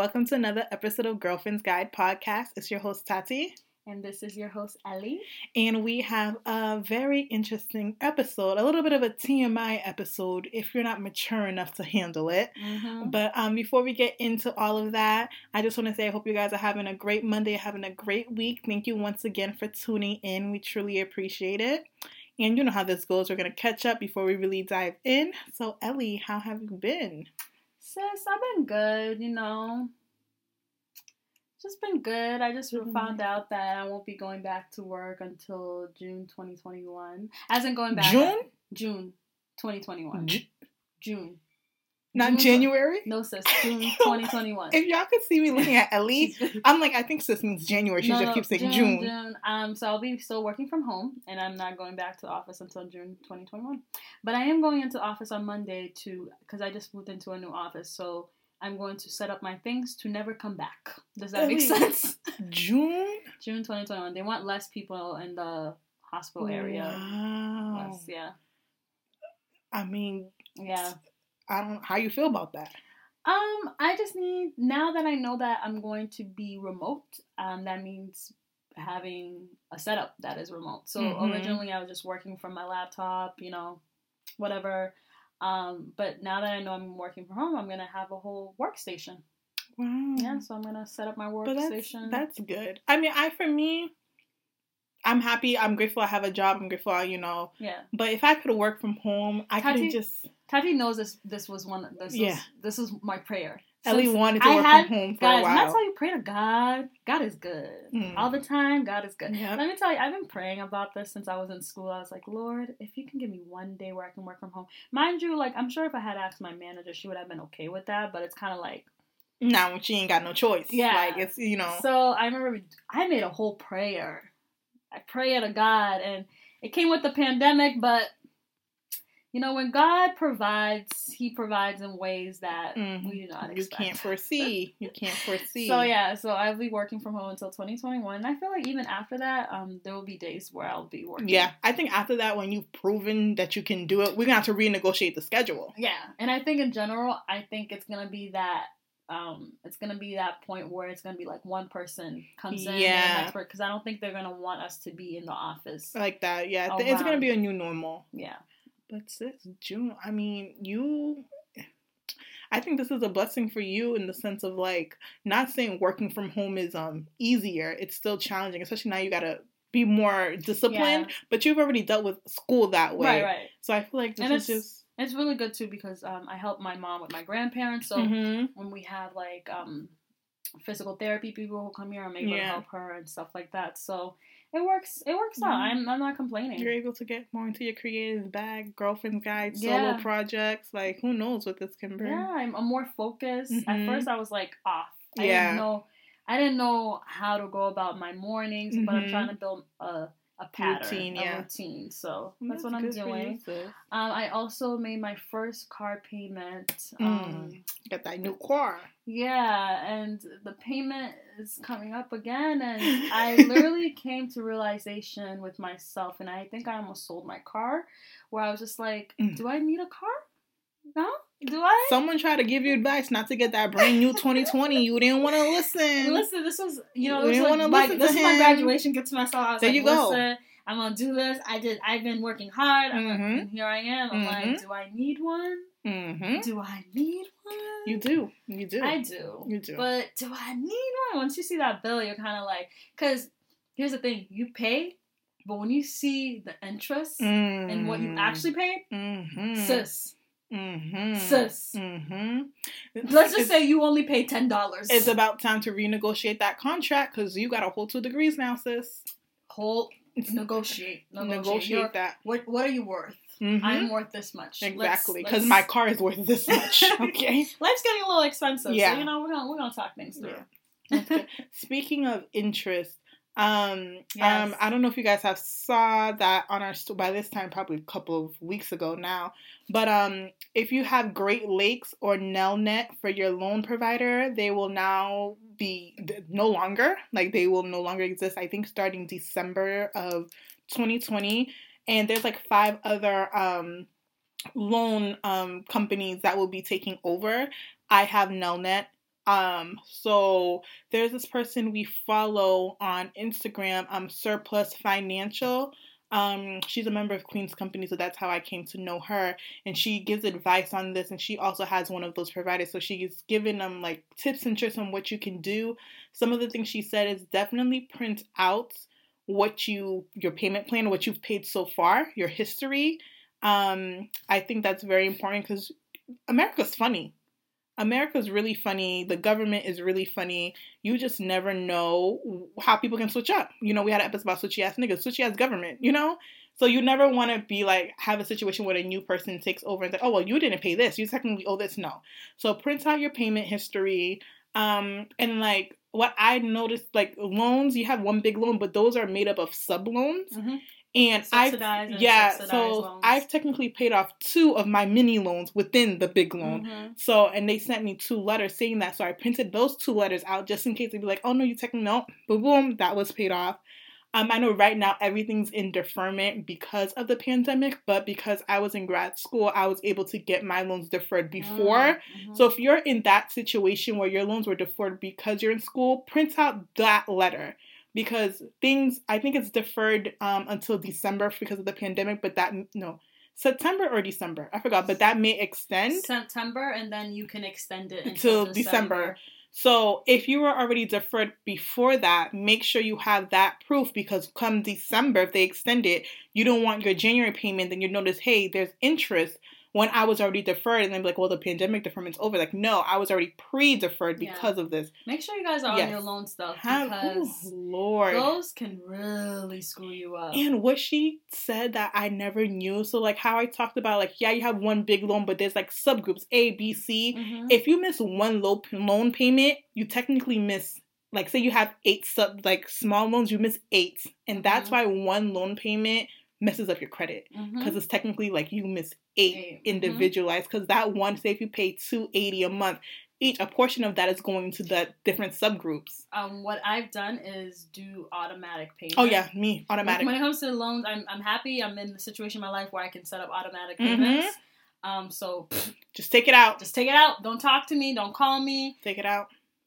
Welcome to another episode of Girlfriend's Guide podcast. It's your host, Tati. And this is your host, Ellie. And we have a very interesting episode, a little bit of a TMI episode if you're not mature enough to handle it. Mm-hmm. But um, before we get into all of that, I just want to say I hope you guys are having a great Monday, having a great week. Thank you once again for tuning in. We truly appreciate it. And you know how this goes. We're going to catch up before we really dive in. So, Ellie, how have you been? Sis, I've been good, you know. Just been good. I just mm-hmm. found out that I won't be going back to work until June 2021. As in going back. June? June 2021. J- June. Not January? No, sis. June 2021. if y'all could see me looking at Ellie, I'm like, I think sis means January. She no, just keeps saying June, June. June. Um, so I'll be still working from home, and I'm not going back to the office until June 2021. But I am going into office on Monday to, because I just moved into a new office. So I'm going to set up my things to never come back. Does that make sense? June? June 2021. They want less people in the hospital area. Wow. Less, yeah. I mean, yeah. I don't. How you feel about that? Um, I just need now that I know that I'm going to be remote. Um, that means having a setup that is remote. So mm-hmm. originally I was just working from my laptop, you know, whatever. Um, but now that I know I'm working from home, I'm gonna have a whole workstation. Wow. Yeah, so I'm gonna set up my workstation. That's, that's, good. I mean, I for me, I'm happy. I'm grateful I have a job. I'm grateful, I, you know. Yeah. But if I could work from home, I could just. Tati knows this. This was one. This yeah. Was, this is my prayer. Ellie wanted to I work had, from home for guys, a while. I tell you, pray to God. God is good mm. all the time. God is good. Yep. Let me tell you, I've been praying about this since I was in school. I was like, Lord, if you can give me one day where I can work from home, mind you, like I'm sure if I had asked my manager, she would have been okay with that. But it's kind of like now she ain't got no choice. Yeah, like it's you know. So I remember I made a whole prayer. I pray to God, and it came with the pandemic, but you know, when God provides, He provides in ways that mm-hmm. we do not expect. You can't foresee. you can't foresee. So yeah, so I'll be working from home until 2021. And I feel like even after that, um, there will be days where I'll be working. Yeah, I think after that, when you've proven that you can do it, we're gonna have to renegotiate the schedule. Yeah, and I think in general, I think it's gonna be that um, it's gonna be that point where it's gonna be like one person comes in, yeah, because I don't think they're gonna want us to be in the office like that. Yeah, around. it's gonna be a new normal. Yeah. But sis, June, I mean, you I think this is a blessing for you in the sense of like not saying working from home is um easier. It's still challenging, especially now you gotta be more disciplined. Yeah. But you've already dealt with school that way, right? Right. So I feel like this and is just it's really good too because um I help my mom with my grandparents. So mm-hmm. when we have like um physical therapy people who come here, I'm able yeah. to help her and stuff like that. So it works. It works out. Mm-hmm. I'm, I'm not complaining. You're able to get more into your creative bag, girlfriend's guide, solo projects. Like who knows what this can bring? Yeah, I'm, I'm more focused. Mm-hmm. At first, I was like off. I yeah. didn't know. I didn't know how to go about my mornings, but I'm trying mm-hmm. to build a a pattern, routine, yeah. a routine. So that's, that's what I'm doing. You, um, I also made my first car payment. Mm. Um, mm, Got that new car. Yeah, and the payment is coming up again, and I literally came to realization with myself, and I think I almost sold my car, where I was just like, mm. "Do I need a car? No." Do I? Someone tried to give you advice not to get that brand new 2020. You didn't want to listen. Listen, this was you know, you didn't want to listen. This is my graduation gift to myself. I was there like, you go. I'm gonna do this. I did. I've been working hard. Mm-hmm. and here I am. I'm mm-hmm. like, do I need one? Mm-hmm. Do I need one? You do. You do. I do. You do. But do I need one? Once you see that bill, you're kind of like, because here's the thing: you pay, but when you see the interest and what you mm-hmm. actually paid, mm-hmm. sis Mm-hmm. Sis. Mm-hmm. Let's just say you only pay ten dollars. It's about time to renegotiate that contract because you got a whole two degrees now, sis. Whole negotiate, negotiate, negotiate that. What What are you worth? Mm-hmm. I'm worth this much. Exactly, because my car is worth this much. Okay, life's getting a little expensive. Yeah, so, you know we're gonna we're gonna talk things through. Yeah. Speaking of interest, um, yes. um, I don't know if you guys have saw that on our by this time, probably a couple of weeks ago now. But um, if you have Great Lakes or Nelnet for your loan provider, they will now be no longer like they will no longer exist. I think starting December of 2020, and there's like five other um loan um companies that will be taking over. I have Nelnet Um, so there's this person we follow on Instagram, um, Surplus Financial. Um, she's a member of Queen's Company, so that's how I came to know her. And she gives advice on this, and she also has one of those providers. So she's giving them like tips and tricks on what you can do. Some of the things she said is definitely print out what you your payment plan, what you've paid so far, your history. Um, I think that's very important because America's funny. America's really funny. The government is really funny. You just never know how people can switch up. You know, we had an episode about switchy ass niggas, switchy ass government, you know? So you never want to be like, have a situation where a new person takes over and say, oh, well, you didn't pay this. You technically owe this. No. So print out your payment history. Um, and like what I noticed, like loans, you have one big loan, but those are made up of sub loans. Mm-hmm. And I yeah, so loans. I've technically paid off two of my mini loans within the big loan. Mm-hmm. So and they sent me two letters saying that. So I printed those two letters out just in case they'd be like, oh no, you technically no, boom, boom, that was paid off. Um, I know right now everything's in deferment because of the pandemic, but because I was in grad school, I was able to get my loans deferred before. Mm-hmm. So if you're in that situation where your loans were deferred because you're in school, print out that letter because things I think it's deferred um, until December because of the pandemic, but that no September or December I forgot, but that may extend September and then you can extend it until December. December. So if you were already deferred before that, make sure you have that proof because come December, if they extend it, you don't want your January payment, then you notice, hey, there's interest when I was already deferred, and then be like, well, the pandemic deferment's over. Like, no, I was already pre-deferred because yeah. of this. Make sure you guys are yes. on your loan stuff because oh, Lord, those can really screw you up. And what she said that I never knew. So like how I talked about, like yeah, you have one big loan, but there's like subgroups A, B, C. Mm-hmm. If you miss one low loan payment, you technically miss like say you have eight sub like small loans, you miss eight, and that's mm-hmm. why one loan payment messes up your credit. Because mm-hmm. it's technically like you miss eight, eight. Mm-hmm. individualized because that one say if you pay 280 a month. Each a portion of that is going to the different subgroups. Um what i've done is do automatic payments. Oh yeah me automatic. When it comes to loans i'm, I'm happy. I'm in the situation in my life where i can set up automatic mm-hmm. payments. Mm-hmm. um so just take it out. Just take it out. Don't talk to me. Don't call me. Take it out.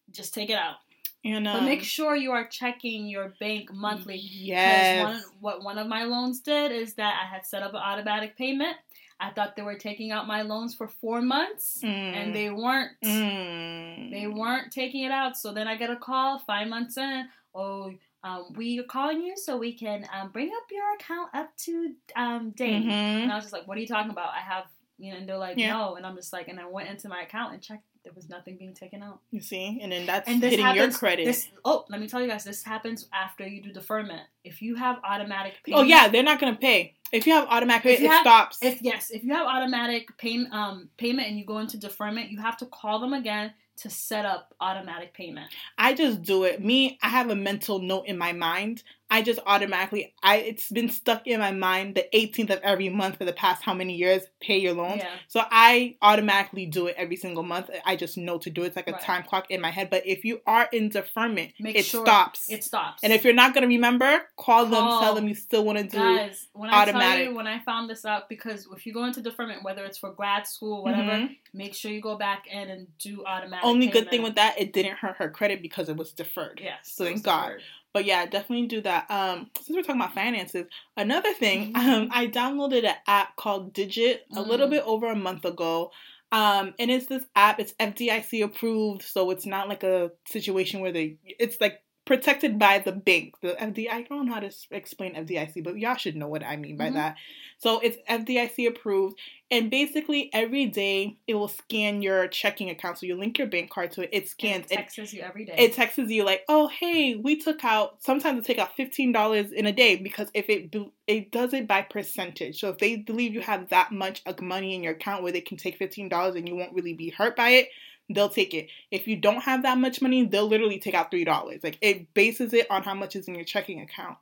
Just take it out and, um, but make sure you are checking your bank monthly. Yes. One, what one of my loans did is that I had set up an automatic payment. I thought they were taking out my loans for four months, mm. and they weren't. Mm. They weren't taking it out. So then I get a call five months in. Oh, um, we are calling you so we can um, bring up your account up to um, date. Mm-hmm. And I was just like, "What are you talking about? I have." You know, and they're like, yeah. "No," and I'm just like, and I went into my account and checked there was nothing being taken out. You see, and then that's and hitting happens, your credit. This, oh, let me tell you guys, this happens after you do deferment. If you have automatic payment, oh yeah, they're not gonna pay. If you have automatic payment, it have, stops. If yes, if you have automatic payment, um, payment, and you go into deferment, you have to call them again to set up automatic payment. I just do it. Me, I have a mental note in my mind. I just automatically I it's been stuck in my mind the 18th of every month for the past how many years pay your loans. Yeah. So I automatically do it every single month. I just know to do it. It's like a right. time clock in my head. But if you are in deferment, Make it sure stops. It stops. And if you're not gonna remember, call, call. them, tell them you still want to do Guys, when automatic. I tell you when I found this out, because if you go into deferment, whether it's for grad school, whatever, mm-hmm. make sure you go back in and do automatic. Only payment. good thing with that, it didn't hurt her credit because it was deferred. Yes. So thank God. Deferred. But yeah, definitely do that. Um, since we're talking about finances, another thing, mm-hmm. um, I downloaded an app called Digit a mm. little bit over a month ago. Um, and it's this app. It's FDIC approved, so it's not like a situation where they. It's like protected by the bank. The FDIC, I don't know how to explain FDIC, but y'all should know what I mean by mm-hmm. that. So it's FDIC approved, and basically every day it will scan your checking account. So you link your bank card to it. It scans. It texts it, you every day. It texts you like, oh hey, we took out. Sometimes it take out fifteen dollars in a day because if it it does it by percentage. So if they believe you have that much money in your account where they can take fifteen dollars and you won't really be hurt by it, they'll take it. If you don't have that much money, they'll literally take out three dollars. Like it bases it on how much is in your checking account.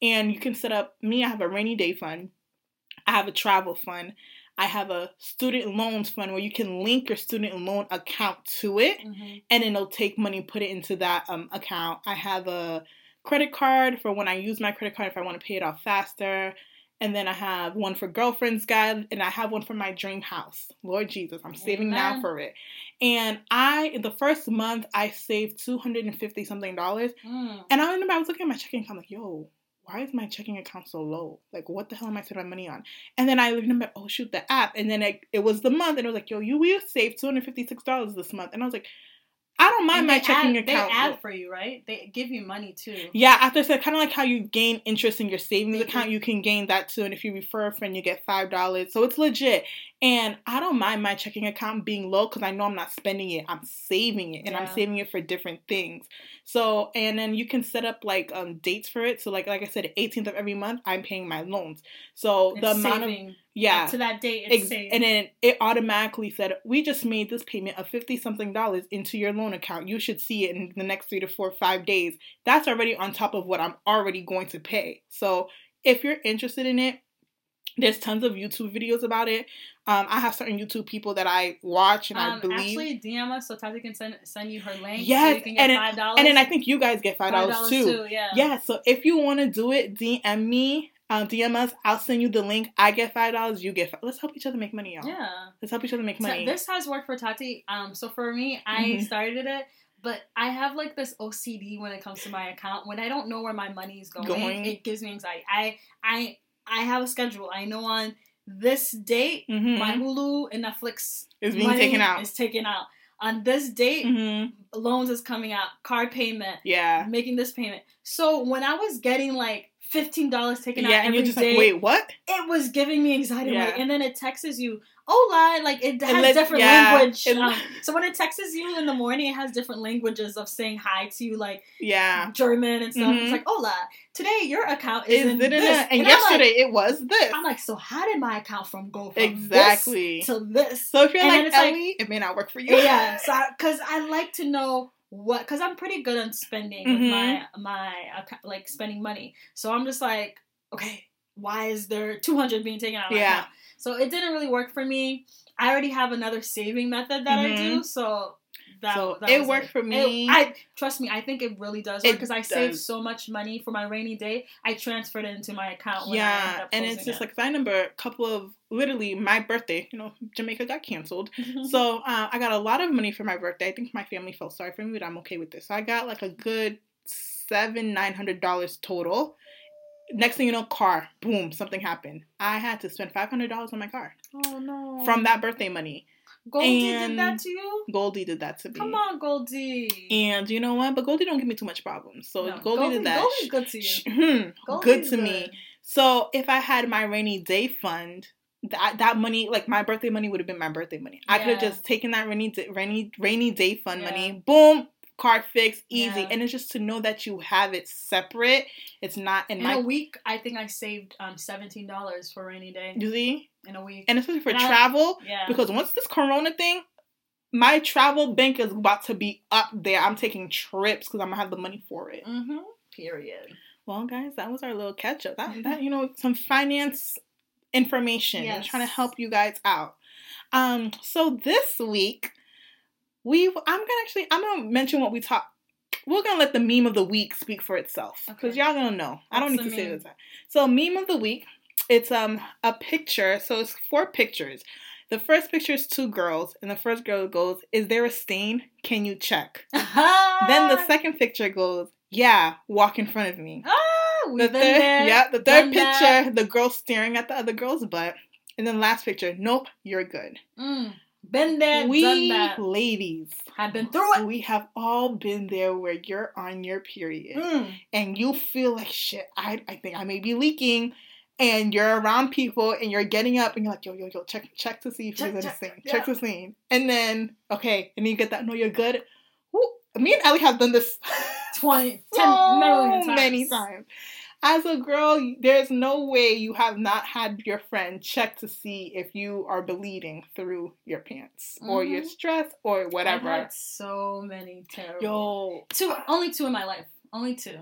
And you can set up me, I have a rainy day fund, I have a travel fund, I have a student loans fund where you can link your student loan account to it mm-hmm. and then it'll take money, put it into that um, account. I have a credit card for when I use my credit card if I want to pay it off faster. And then I have one for girlfriend's guide, and I have one for my dream house. Lord Jesus, I'm saving Amen. now for it. And I, in the first month, I saved two hundred and fifty something dollars. Mm. And I remember I was looking at my checking account, like, yo, why is my checking account so low? Like, what the hell am I spending my money on? And then I remember, oh shoot, the app. And then it, it was the month, and it was like, yo, you will save two hundred fifty six dollars this month. And I was like, I don't mind my checking add, account. They add for you, right? They give you money too. Yeah, after said kind of like how you gain interest in your savings account, you can gain that too. And if you refer a friend, you get five dollars. So it's legit. And I don't mind my checking account being low because I know I'm not spending it. I'm saving it, and yeah. I'm saving it for different things. So and then you can set up like um dates for it. So like like I said, 18th of every month, I'm paying my loans. So it's the amount saving. of yeah to that date it's Ex- and then it automatically said we just made this payment of 50 something dollars into your loan account you should see it in the next three to four five days that's already on top of what i'm already going to pay so if you're interested in it there's tons of youtube videos about it um, I have certain YouTube people that I watch and um, I believe. Actually, DM us so Tati can send send you her link. Yes, so and, then, and then I think you guys get five dollars too. too. Yeah. Yeah. So if you want to do it, DM me um, DM us. I'll send you the link. I get five dollars. You get. let Let's help each other make money, y'all. Yeah. Let's help each other make money. So this has worked for Tati. Um. So for me, I mm-hmm. started it, but I have like this OCD when it comes to my account. When I don't know where my money is going, going. it gives me anxiety. I I I have a schedule. I know on this date mm-hmm. my Hulu and Netflix is being taken out. Is taken out on this date, mm-hmm. loans is coming out, card payment, yeah, making this payment. So when I was getting like fifteen dollars taken yeah, out and you're just day, like, wait, what? It was giving me anxiety. Yeah. Like, and then it texts you, hola, like it has different yeah, language. Um, so when it texts you in the morning, it has different languages of saying hi to you, like yeah, German and stuff. Mm-hmm. It's like, hola, today your account is, is in this. and, and yesterday like, it was this. I'm like, so how did my account from go from exactly to this? So if you're and like Ellie, like, it may not work for you. Yeah, so because I, I like to know what because I'm pretty good on spending mm-hmm. my my like spending money. So I'm just like, okay, why is there 200 being taken out? Yeah. So it didn't really work for me. I already have another saving method that mm-hmm. I do, so that, so that it worked for me. It, I trust me. I think it really does work because I saved so much money for my rainy day. I transferred it into my account. yeah, and it's just it. like I remember a couple of literally my birthday. You know, Jamaica got canceled, so uh, I got a lot of money for my birthday. I think my family felt sorry for me, but I'm okay with this. So I got like a good seven nine hundred dollars total. Next thing you know, car, boom, something happened. I had to spend five hundred dollars on my car. Oh no! From that birthday money. Goldie and did that to you? Goldie did that to me. Come on, Goldie. And you know what? But Goldie don't give me too much problems. So no, Goldie, Goldie, did that. Goldie's good to you. Hmm, good to good. me. So if I had my rainy day fund, that that money, like my birthday money, would have been my birthday money. Yeah. I could have just taken that rainy day, rainy rainy day fund yeah. money, boom, card fix, easy. Yeah. And it's just to know that you have it separate. It's not in, in my a week. I think I saved um seventeen dollars for rainy day. You see, in a week, and especially for and travel. I, yeah. Because once this Corona thing, my travel bank is about to be up there. I'm taking trips because I'm gonna have the money for it. Mm-hmm. Period. Well, guys, that was our little catch up. That, that you know, some finance information. Yes. I'm trying to help you guys out. Um, so this week we I'm gonna actually I'm gonna mention what we talked. We're gonna let the meme of the week speak for itself because okay. y'all gonna know. I don't need to meme? say this. So meme of the week. It's um a picture. So it's four pictures. The first picture is two girls, and the first girl goes, Is there a stain? Can you check? then the second picture goes, Yeah, walk in front of me. We've the been third, there, Yeah, the third picture, that. the girl staring at the other girl's butt. And then last picture, Nope, you're good. Mm. Been there, we done that. ladies have been through it. We have all been there where you're on your period mm. and you feel like shit. I, I think I may be leaking and you're around people and you're getting up and you're like, yo, yo, yo, check check to see if check, there's anything. Check, yeah. check the scene. And then, okay, and then you get that, no, you're good. Me and Ellie have done this 20, 10 so million times. many times. As a girl, there's no way you have not had your friend check to see if you are bleeding through your pants mm-hmm. or your stress or whatever. I've had so many terrible. Yo, two, only two in my life. Only two.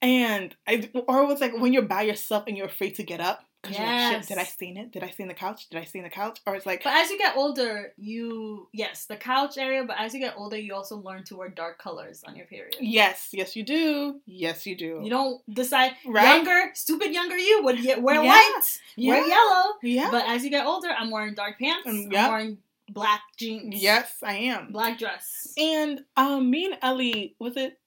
And I, or it was like when you're by yourself and you're afraid to get up. Yes. Like, did I stain it? Did I stain the couch? Did I stain the couch? Or it's like. But as you get older, you yes, the couch area. But as you get older, you also learn to wear dark colors on your period. Yes, yes, you do. Yes, you do. You don't decide right? younger, stupid younger you would wear yeah. white, yeah. wear yellow. Yeah. But as you get older, I'm wearing dark pants. Um. I'm wearing black jeans. Yes, I am. Black dress. And um, me and Ellie was it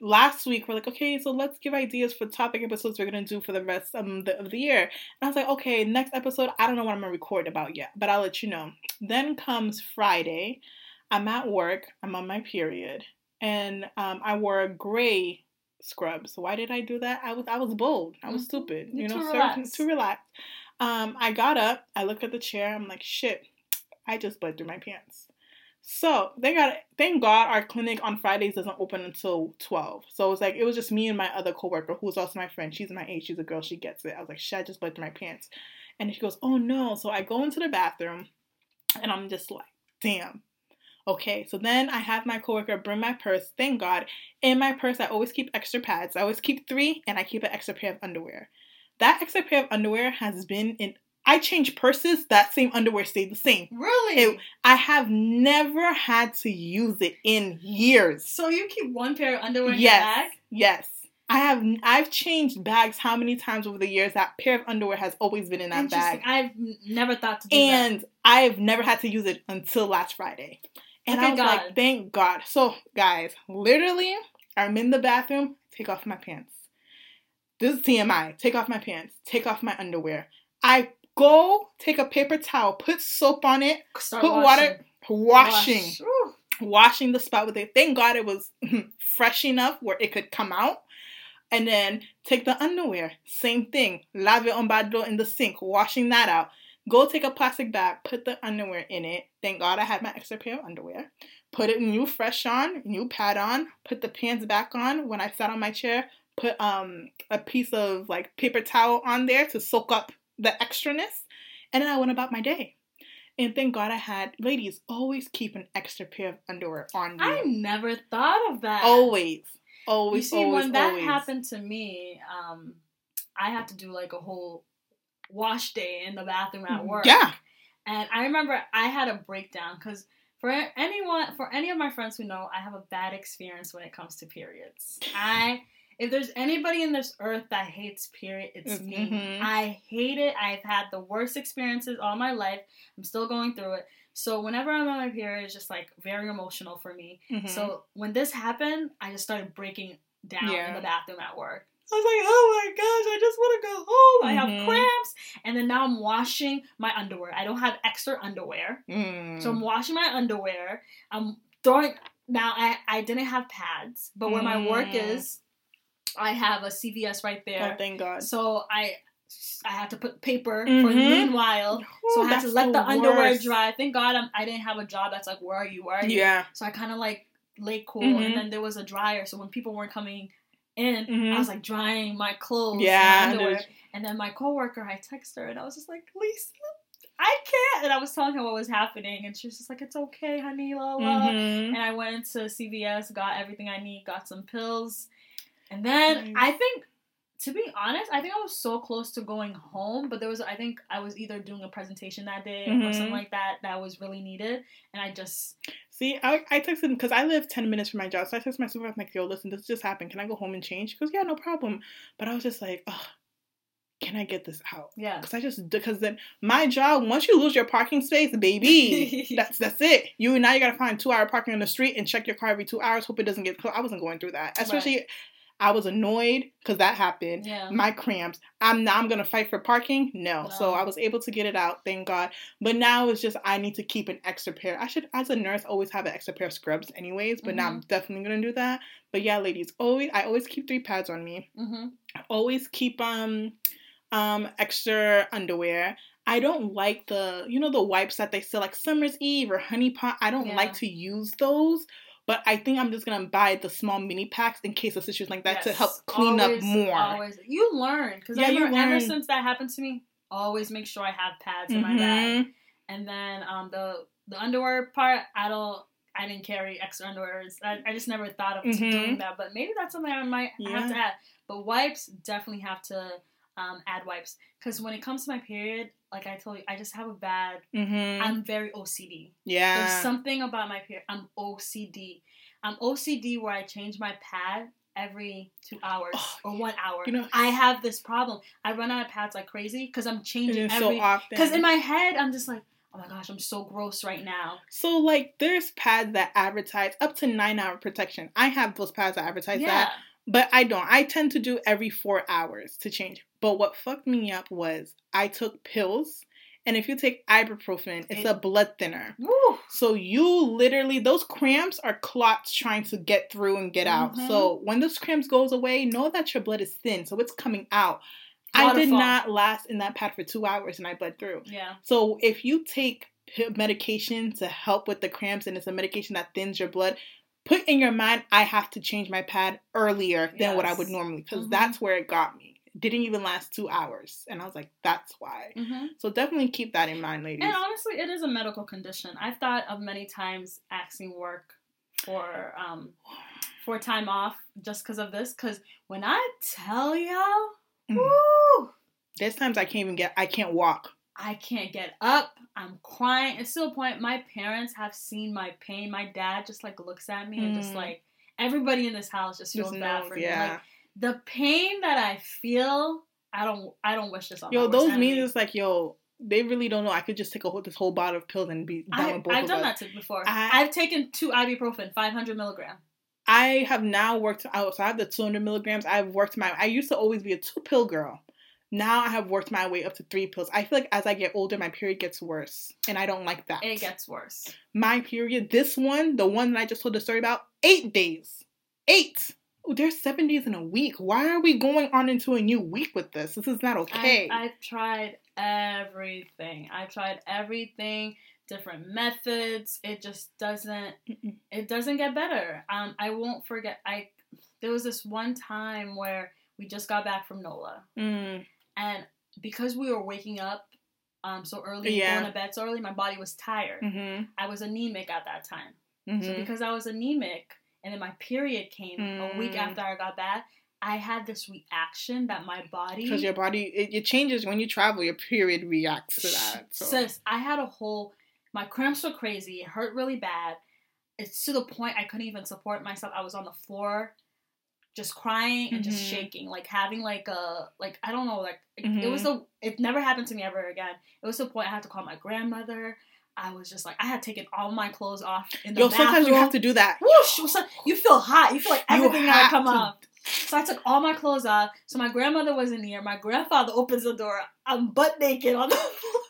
last week we're like, okay, so let's give ideas for topic episodes we're gonna do for the rest um, the, of the year. And I was like, okay, next episode, I don't know what I'm gonna record about yet, but I'll let you know. Then comes Friday, I'm at work, I'm on my period, and um, I wore a gray scrub. So why did I do that? I was I was bold. I was mm-hmm. stupid. You, you know, too relaxed. too relaxed. Um, I got up, I looked at the chair, I'm like, shit, I just bled through my pants. So they got thank God our clinic on Fridays doesn't open until twelve. So it's like it was just me and my other coworker who's also my friend. She's my age. She's a girl. She gets it. I was like, shit, I just through my pants, and she goes, oh no. So I go into the bathroom, and I'm just like, damn. Okay, so then I have my coworker bring my purse. Thank God, in my purse I always keep extra pads. I always keep three, and I keep an extra pair of underwear. That extra pair of underwear has been in I changed purses, that same underwear stayed the same. Really? It, I have never had to use it in years. So you keep one pair of underwear in yes, your bag? Yes. I have I've changed bags how many times over the years that pair of underwear has always been in that bag. I've never thought to do and that. I've never had to use it until last Friday. And I was God. like, thank God. So guys, literally, I'm in the bathroom, take off my pants. This is TMI. Take off my pants. Take off my underwear. I Go take a paper towel, put soap on it, Start put washing. water, washing, Wash. washing the spot with it. Thank God it was fresh enough where it could come out. And then take the underwear, same thing, lave it on in the sink, washing that out. Go take a plastic bag, put the underwear in it. Thank God I had my extra pair of underwear. Put it new fresh on, new pad on, put the pants back on. When I sat on my chair, put um a piece of like paper towel on there to soak up the extraness, and then I went about my day. And thank God I had ladies always keep an extra pair of underwear on you. I never thought of that. Always, always. You see, always, when that always. happened to me, um, I had to do like a whole wash day in the bathroom at work. Yeah. And I remember I had a breakdown because for anyone, for any of my friends who know, I have a bad experience when it comes to periods. I if there's anybody in this earth that hates period, it's mm-hmm. me. I hate it. I've had the worst experiences all my life. I'm still going through it. So whenever I'm on my period, it's just like very emotional for me. Mm-hmm. So when this happened, I just started breaking down yeah. in the bathroom at work. I was like, oh my gosh, I just want to go home. Mm-hmm. I have mm-hmm. cramps. And then now I'm washing my underwear. I don't have extra underwear. Mm. So I'm washing my underwear. I'm throwing. Now, I, I didn't have pads, but where mm. my work mm. is, I have a CVS right there. Oh, thank God. So I I had to put paper mm-hmm. for the meanwhile. Ooh, so I had to let the, the underwear dry. Thank God I'm, I did not have a job that's like, where are you? Where are you? Yeah. So I kind of like lay cool, mm-hmm. and then there was a dryer. So when people weren't coming in, mm-hmm. I was like drying my clothes, yeah, my underwear. And then my coworker, I text her, and I was just like, Lisa, I can't. And I was telling her what was happening, and she was just like, "It's okay, honey." La, la. Mm-hmm. And I went to CVS, got everything I need, got some pills, and then I think, to be honest, I think I was so close to going home, but there was, I think I was either doing a presentation that day mm-hmm. or something mm-hmm. like that that was really needed, and I just. See, I, I texted him because I live 10 minutes from my job. So I texted my supervisor, I'm like, yo, listen, this just happened. Can I go home and change? He goes, yeah, no problem. But I was just like, oh, can I get this out? Yeah. Because I just because then my job once you lose your parking space, baby, that's that's it. You now you gotta find two hour parking on the street and check your car every two hours. Hope it doesn't get. I wasn't going through that, especially. Right. I was annoyed because that happened. Yeah. My cramps. I'm now I'm gonna fight for parking. No. no. So I was able to get it out, thank God. But now it's just I need to keep an extra pair. I should, as a nurse, always have an extra pair of scrubs, anyways. But mm-hmm. now I'm mm-hmm. definitely gonna do that. But yeah, ladies, always I always keep three pads on me. Mm-hmm. always keep um um extra underwear. I don't like the you know the wipes that they sell like Summer's Eve or Honey Pot. I don't yeah. like to use those but I think I'm just gonna buy the small mini packs in case of situations like that yes. to help clean always, up more. Always, you learn because yeah, ever since that happened to me, always make sure I have pads in mm-hmm. my bag. And then um, the the underwear part, I don't. I didn't carry extra underwear. I, I just never thought of mm-hmm. doing that. But maybe that's something I might yeah. have to add. But wipes definitely have to um, ad wipes because when it comes to my period, like I told you, I just have a bad. Mm-hmm. I'm very OCD. Yeah. There's something about my period. I'm OCD. I'm OCD where I change my pad every two hours oh, or one hour. You know, I have this problem. I run out of pads like crazy because I'm changing every. Because in my head, I'm just like, oh my gosh, I'm so gross right now. So like, there's pads that advertise up to nine hour protection. I have those pads that advertise yeah. that, but I don't. I tend to do every four hours to change. But what fucked me up was I took pills and if you take ibuprofen, it's a blood thinner. So you literally those cramps are clots trying to get through and get out. Mm-hmm. So when those cramps goes away, know that your blood is thin, so it's coming out. I did not last in that pad for two hours and I bled through. Yeah. So if you take medication to help with the cramps and it's a medication that thins your blood, put in your mind, I have to change my pad earlier than yes. what I would normally because mm-hmm. that's where it got me didn't even last two hours. And I was like, that's why. Mm-hmm. So definitely keep that in mind, ladies. And honestly, it is a medical condition. I've thought of many times asking work for um for time off just because of this. Because when I tell y'all, mm. woo, there's times I can't even get, I can't walk. I can't get up. I'm crying. It's to a point my parents have seen my pain. My dad just like looks at me mm. and just mm. like everybody in this house just feels just bad knows, for me. Yeah. Like the pain that I feel, I don't I don't wish this on. Yo, those means it's like yo, they really don't know. I could just take a whole, this whole bottle of pills and be done I, with both I've done us. that before. I, have taken two ibuprofen, 500 milligram. I have now worked out. So I have the 200 milligrams. I've worked my. I used to always be a two pill girl. Now I have worked my way up to three pills. I feel like as I get older, my period gets worse, and I don't like that. It gets worse. My period, this one, the one that I just told the story about, eight days. Eight there's seven days in a week. Why are we going on into a new week with this? This is not okay. I, have tried everything. I've tried everything, different methods. It just doesn't. Mm-mm. It doesn't get better. Um, I won't forget. I there was this one time where we just got back from NOLA, mm. and because we were waking up um so early, yeah. going to bed so early, my body was tired. Mm-hmm. I was anemic at that time. Mm-hmm. So because I was anemic, and then my period came mm. a week mm. after I got back. I had this reaction that my body because your body it, it, changes when you travel. Your period reacts to that. So. Sis, I had a whole my cramps were crazy. It hurt really bad. It's to the point I couldn't even support myself. I was on the floor, just crying and mm-hmm. just shaking, like having like a like I don't know, like mm-hmm. it was mm-hmm. a it never happened to me ever again. It was the point I had to call my grandmother. I was just like, I had taken all my clothes off in the Yo, bathroom. sometimes you have to do that. Whoosh, you feel hot. You feel like everything gotta come to. off. So I took all my clothes off. So my grandmother wasn't here. My grandfather opens the door. I'm butt naked on the floor.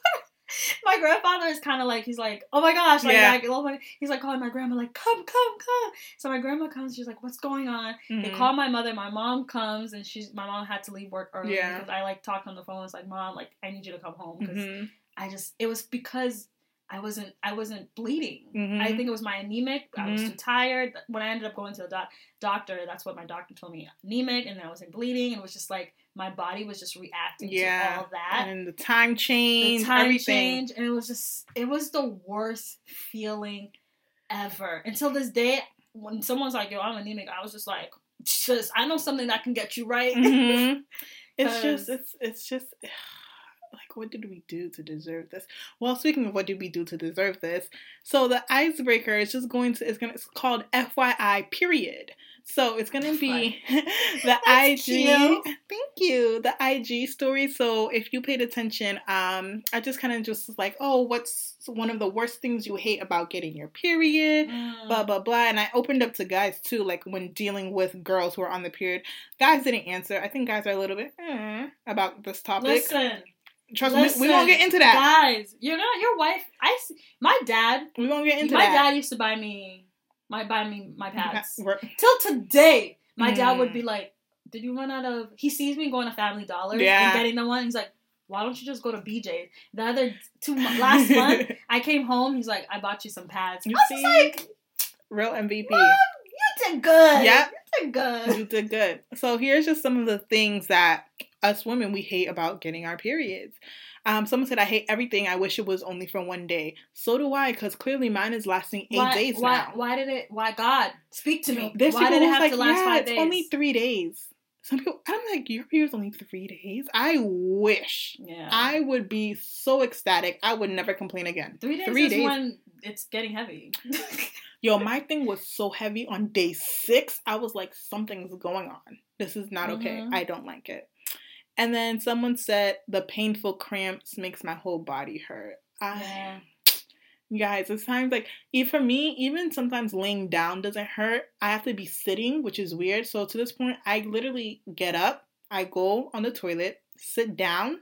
my grandfather is kind of like he's like, oh my gosh, like, yeah. like he's like calling my grandma like, come, come, come. So my grandma comes. She's like, what's going on? Mm-hmm. They call my mother. My mom comes, and she's my mom had to leave work early yeah. because I like talked on the phone. It's like, mom, like I need you to come home because mm-hmm. I just it was because I wasn't I wasn't bleeding. Mm-hmm. I think it was my anemic. Mm-hmm. I was too mm-hmm. tired. When I ended up going to the doc- doctor, that's what my doctor told me anemic, and then I wasn't bleeding, and it was just like my body was just reacting yeah. to all that. And the time change, the time everything. change, and it was just it was the worst feeling ever. Until this day, when someone's like, "Yo, I'm anemic," I was just like, "Just I know something that can get you right." Mm-hmm. it's just it's it's just like what did we do to deserve this? Well, speaking of what did we do to deserve this, so the icebreaker is just going to it's gonna it's called FYI period. So it's gonna be the IG. Cute. Thank you. The IG story. So if you paid attention, um, I just kind of just like, oh, what's one of the worst things you hate about getting your period? Mm. Blah blah blah. And I opened up to guys too, like when dealing with girls who are on the period. Guys didn't answer. I think guys are a little bit eh, about this topic. Listen. Trust Listen, me, we won't get into that. Guys, you're not your wife. I my dad. We won't get into my that. My dad used to buy me my buy me my pads. Till today, my mm. dad would be like, "Did you run out of?" He sees me going to Family Dollar yeah. and getting the one. He's like, "Why don't you just go to BJ?" The other two last month, I came home. He's like, "I bought you some pads." You I see, like, real MVP. you did good. Yeah, you did good. You did good. So here's just some of the things that us women we hate about getting our periods. Um, someone said, I hate everything. I wish it was only for one day. So do I, because clearly mine is lasting eight why, days why, now. Why did it? Why God? Speak to me. There's why did it have like, to last yeah, five days? It's only three days. some people I'm like, your period's only three days. I wish. Yeah. I would be so ecstatic. I would never complain again. Three days three days. when it's getting heavy. Yo, my thing was so heavy on day six. I was like, something's going on. This is not okay. Mm-hmm. I don't like it. And then someone said the painful cramps makes my whole body hurt. I, yeah guys, it's times like even for me, even sometimes laying down doesn't hurt. I have to be sitting, which is weird. So to this point, I literally get up, I go on the toilet, sit down,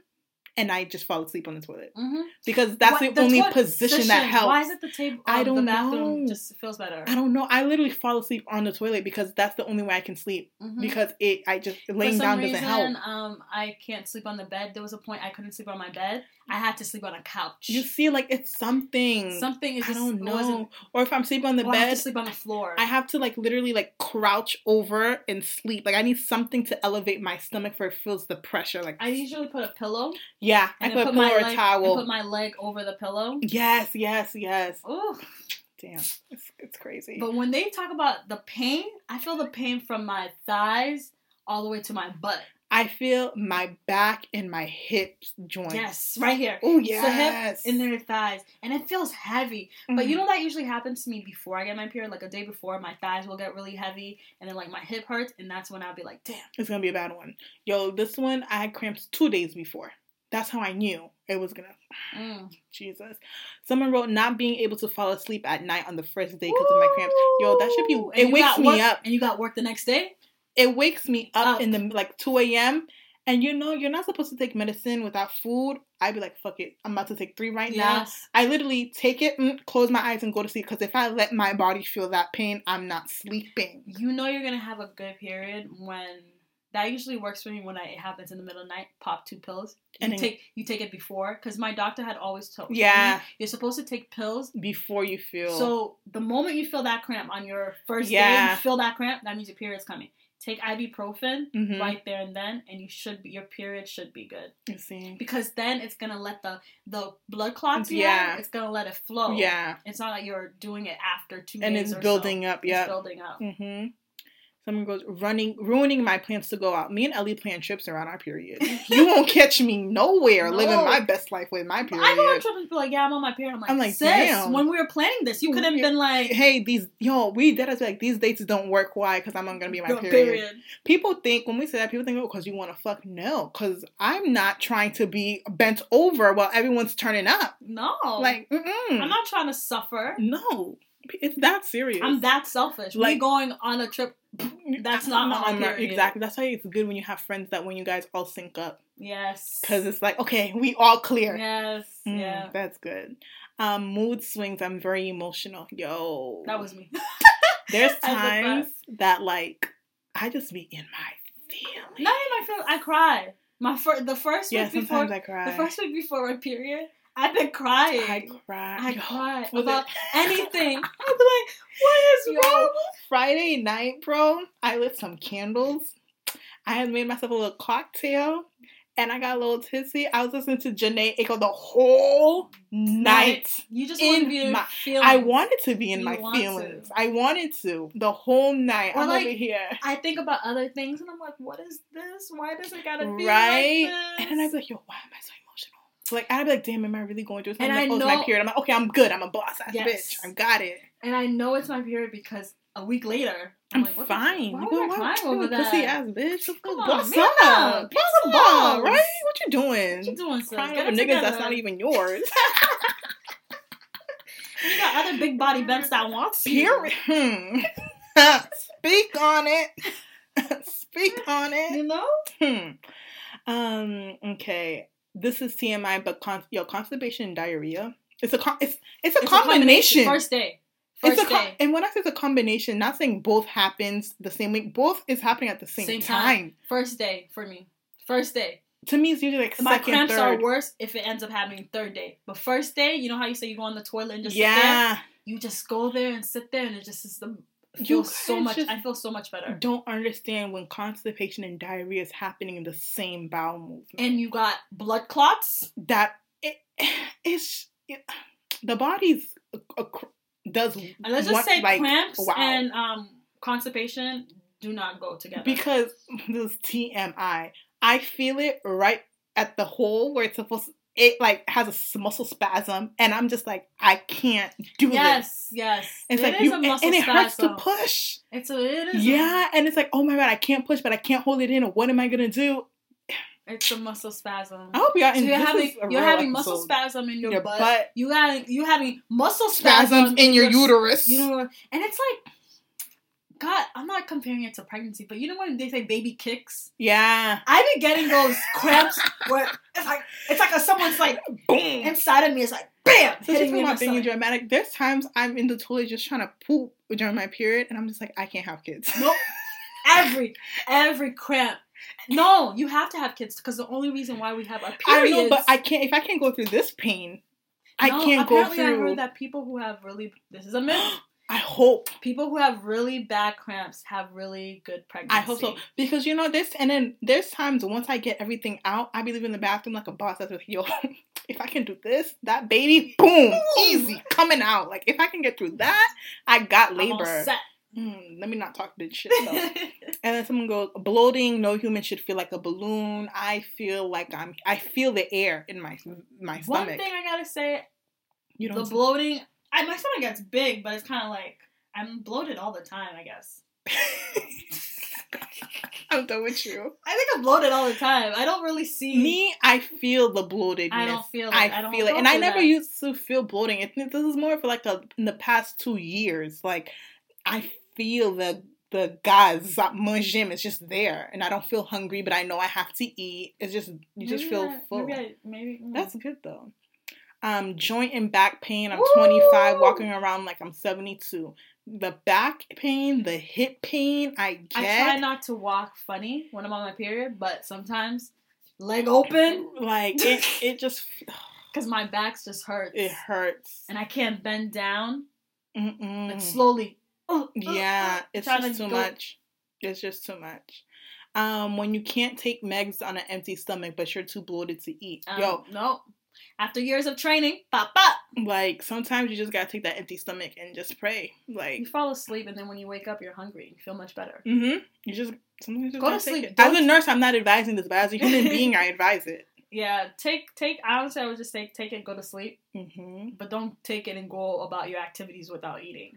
and I just fall asleep on the toilet mm-hmm. because that's what, the, the, only position that helps. Why is it the table? I don't know. Just feels better. I don't know. I literally fall asleep on the toilet because that's the only way I can sleep mm-hmm. because it. I just laying down reason, doesn't help. Um, I can't sleep on the bed. There was a point I couldn't sleep on my bed. I had to sleep on a couch. You see, like it's something. Something is. I don't know. Or if I'm sleeping on the bed, I have to sleep on the floor. I have to like literally like crouch over and sleep. Like I need something to elevate my stomach for it feels the pressure. Like I usually put a pillow. Yeah, I put a pillow or a towel. put my leg over the pillow. Yes, yes, yes. Oh. Damn, it's, it's crazy. But when they talk about the pain, I feel the pain from my thighs all the way to my butt. I feel my back and my hips joints. Yes, right here. Oh yes, the hip in their thighs, and it feels heavy. Mm-hmm. But you mm-hmm. know that usually happens to me before I get my period. Like a day before, my thighs will get really heavy, and then like my hip hurts, and that's when I'll be like, "Damn, it's gonna be a bad one." Yo, this one I had cramps two days before. That's how I knew it was gonna. Mm. Jesus. Someone wrote not being able to fall asleep at night on the first day because of my cramps. Yo, that should be. It wakes me work, up. And you got work the next day it wakes me up, up. in the like 2 a.m. And you know, you're not supposed to take medicine without food. I'd be like, fuck it. I'm about to take three right yes. now. I literally take it, mm, close my eyes, and go to sleep. Because if I let my body feel that pain, I'm not sleeping. You know, you're to have a good period when that usually works for me when it happens in the middle of the night. Pop two pills. You and take you take it before because my doctor had always told yeah me, you're supposed to take pills before you feel. So the moment you feel that cramp on your first yeah. day, you feel that cramp. That means your period's coming take ibuprofen mm-hmm. right there and then, and you should be your period should be good. You see, because then it's gonna let the the blood clots. Yeah, have, it's gonna let it flow. Yeah, it's not like you're doing it after two and it's building so. up. Yeah, building up. Someone goes running, ruining my plans to go out. Me and Ellie plan trips around our period. you won't catch me nowhere no. living my best life with my period. I go on trips and be like, yeah, I'm on my period. I'm like, I'm like, damn. When we were planning this, you could have been like, hey, these yo, we did us like these dates don't work. Why? Because I'm not gonna be my period. period. People think when we say that, people think, oh, because you want to fuck. No, because I'm not trying to be bent over while everyone's turning up. No, like, mm-mm. I'm not trying to suffer. No, it's that serious. I'm that selfish. Like we going on a trip. That's not my not, exactly. That's why it's good when you have friends that when you guys all sync up. Yes. Because it's like okay, we all clear. Yes. Mm, yeah. That's good. Um, mood swings. I'm very emotional. Yo. That was me. There's times that like I just be in my feelings. Not in my feelings. I cry. My fir- the first yeah, week before I cry. the first week before my period, I've been crying. I cry. I cry about anything. I'd be like, what is Yo, wrong? Friday night, bro, I lit some candles. I had made myself a little cocktail and I got a little tipsy. I was listening to Jhené Aiko the whole night. You just in my feelings. I wanted to be in you my feelings. To. I wanted to the whole night. Or I'm like, over here. I think about other things and I'm like, what is this? Why does it gotta be right? Like and then I'd be like, yo, why am I so like I'd be like, damn, am I really going through this? And I know my period. I'm like, okay, I'm good. I'm a boss ass yes. bitch. I got it. And I know it's my period because a week later, I'm, I'm like, fine. Why you crying over that? Pussy ass bitch. Come on, what's up? What's the ball, right? What you doing? What you doing, sis? Crying over niggas together. that's not even yours. you got other big body bents that wants you. Period. Hmm. Speak on it. Speak on it. You know. Hmm. Um. Okay this is TMI, but con- yo, constipation and diarrhea. It's a con- it's it's a, it's combination. a combination. First day. First it's a day. and when I say it's a combination, not saying both happens the same week. Both is happening at the same, same time. time. First day for me. First day. To me, it's usually like my second, cramps third. are worse if it ends up happening third day. But first day, you know how you say you go on the toilet and just yeah, you just go there and sit there, and it just is the feel so much. I feel so much better. Don't understand when constipation and diarrhea is happening in the same bowel movement, and you got blood clots. That it, it's it, the body's a, a, does. And let's just say like, cramps wow. and um, constipation do not go together. Because this TMI, I feel it right at the hole where it's supposed to, it like has a muscle spasm and I'm just like I can't do it. yes, this. Yes, It's It like is you a and, muscle and it hurts to push. It's a, it is. Yeah, and it's like, oh my god, I can't push, but I can't hold it in. What am I gonna do? It's a muscle spasm. I hope y'all. So you're having you're having muscle spasm in your, Your butt. butt. You got you having muscle spasms, spasms in your uterus. You know, and it's like, God, I'm not comparing it to pregnancy, but you know when they say baby kicks, yeah, I've been getting those cramps where it's like it's like a, someone's like boom. inside of me. It's like bam, So hitting me about being dramatic. There's times I'm in the toilet just trying to poop during my period, and I'm just like, I can't have kids. Nope. Every every cramp. No, you have to have kids because the only reason why we have a our I know, but I can't. If I can't go through this pain, I can't go through. apparently I heard that people who have really this is a myth. I hope. people who have really bad cramps have really good pregnancy. I hope so because you know this, and then there's times once I get everything out, I be leaving the bathroom like a boss. That's like, yo, if I can do this, that baby, boom, easy coming out. Like if I can get through that, I got labor. Mm, let me not talk this shit though. and then someone goes, bloating. No human should feel like a balloon. I feel like I'm. I feel the air in my my stomach. One thing I gotta say, you know, the bloating. I my stomach gets big, but it's kind of like I'm bloated all the time. I guess. I'm done with you. I think I'm bloated all the time. I don't really see Me, I feel the bloatedness. I don't feel it. I, I don't feel it, and I never that. used to feel bloating. It, this is more for like a in the past two years. Like I feel the the gaz that manger is just there, and I don't feel hungry, but I know I have to eat. It's just you just feel I- full. Maybe, I, maybe mm. That's good though. Um, joint and back pain. I'm Woo! 25, walking around like I'm 72. The back pain, the hip pain, I get. I try not to walk funny when I'm on my period, but sometimes leg open like it. It just because my back just hurts. it hurts. and I can't bend down. Mm-mm. Like slowly. uh, uh, Yeah, uh, it's just to too go- much. It's just too much. Um, when you can't take megs on an empty stomach, but you're too bloated to eat. Um, Yo, no. After years of training, pop pop. like sometimes you just gotta take that empty stomach and just pray. Like, You fall asleep, and then when you wake up, you're hungry. You feel much better. mm-hmm. You just sometimes you just Go to gotta take sleep. it. As a nurse, I'm not advising this, but as a human being, I advise it. Yeah, take take. Honestly, I would just say take it, go to sleep, Mm-hmm. but don't take it and go about your activities without eating.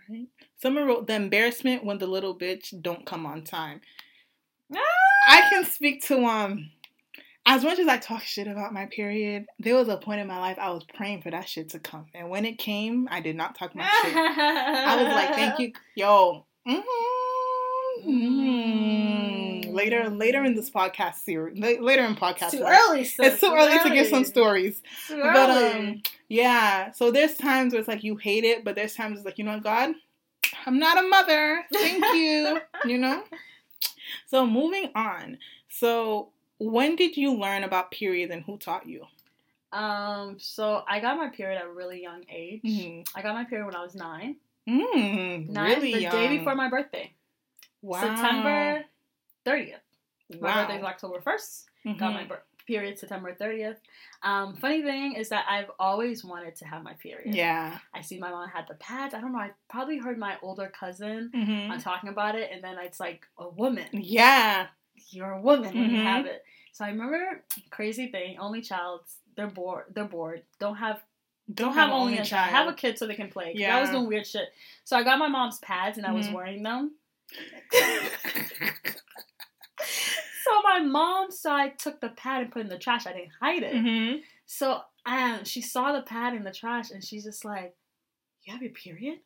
Someone wrote the embarrassment when the little bitch don't come on time. Ah! I can speak to um as much as I talk shit about my period, there was a point in my life I was praying for that shit to come. And when it came, I did not talk my shit. I was like, thank you. Yo. Mm-hmm. Later later in this podcast series. Later in podcast. It's too series. early. sis. It's too early to give some stories. But early. um yeah, so there's times where it's like you hate it, but there's times it's like, you know what, God, I'm not a mother. Thank you. you know? So moving on. So when did you learn about periods and who taught you? Um, so I got my period at a really young age. Mhm. I got my period when I was nine. Mm, Nine, really the young. day before my birthday. wow. September 30th. My Wow. birthday is October 1st. Got my Mhm. period September 30th. Um, funny thing is that I've always wanted to have my period. Yeah. I see my mom had the pads. I don't know. I probably heard my older cousin Mhm. on talking about it, and then it's like a woman. Yeah. You're a woman when you Mhm. have it. So I remember crazy thing. Only child. They're bored. They're bored. Don't have don't have only a child. Have a kid so they can play. Yeah, I was doing weird shit. So I got my mom's pads and I was Mhm. wearing them. So my mom saw I took the pad and put it in the trash. I didn't hide it. hmm So um, she saw the pad in the trash and she's just like, "You have your period?"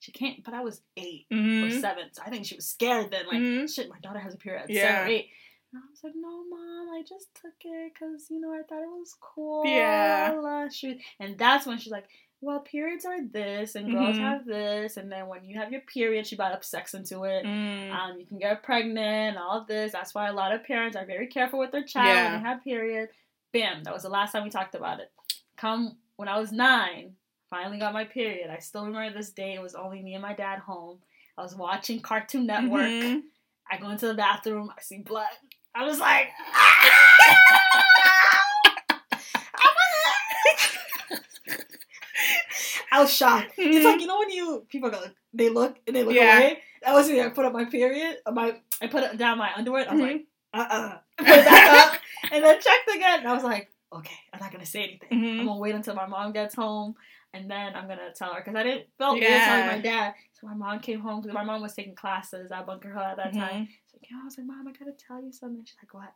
She can't. But I was eight or hmm seven, so I think she was scared. Then like, Mhm. shit, my daughter has a period at Yeah. seven or eight. And I was like, "No, mom, I just took it because you know I thought it was cool." Yeah. la, la." She, and that's when she's like. Well, periods are this, and girls Mhm. have this, and then when you have your period, she brought up sex into it. Mm. Um, you can get pregnant, all of this. That's why a lot of parents are very careful with their child Yeah. when they have period. Bam, that was the last time we talked about it. Come when I was nine, finally got my period. I still remember this day. It was only me and my dad home. I was watching Cartoon Network. Mhm. I go into the bathroom. I see blood. I was like, I was shocked. It's Mhm. like you know when you people go, they look and they look Yeah. away. That was me. I put up my period. Uh, my I put it down my underwear. I was mm-hmm. like, uh uh-uh. uh. Put it back up, and then checked again. And I was like, okay, I'm not gonna say anything. Mm-hmm. I'm gonna wait until my mom gets home, and then I'm gonna tell her because I didn't felt yeah. telling my dad. So my mom came home because my mom was taking classes at Bunker Hill at that mm-hmm. time. So yeah, I was like, Mom, I gotta tell you something. She's like, What?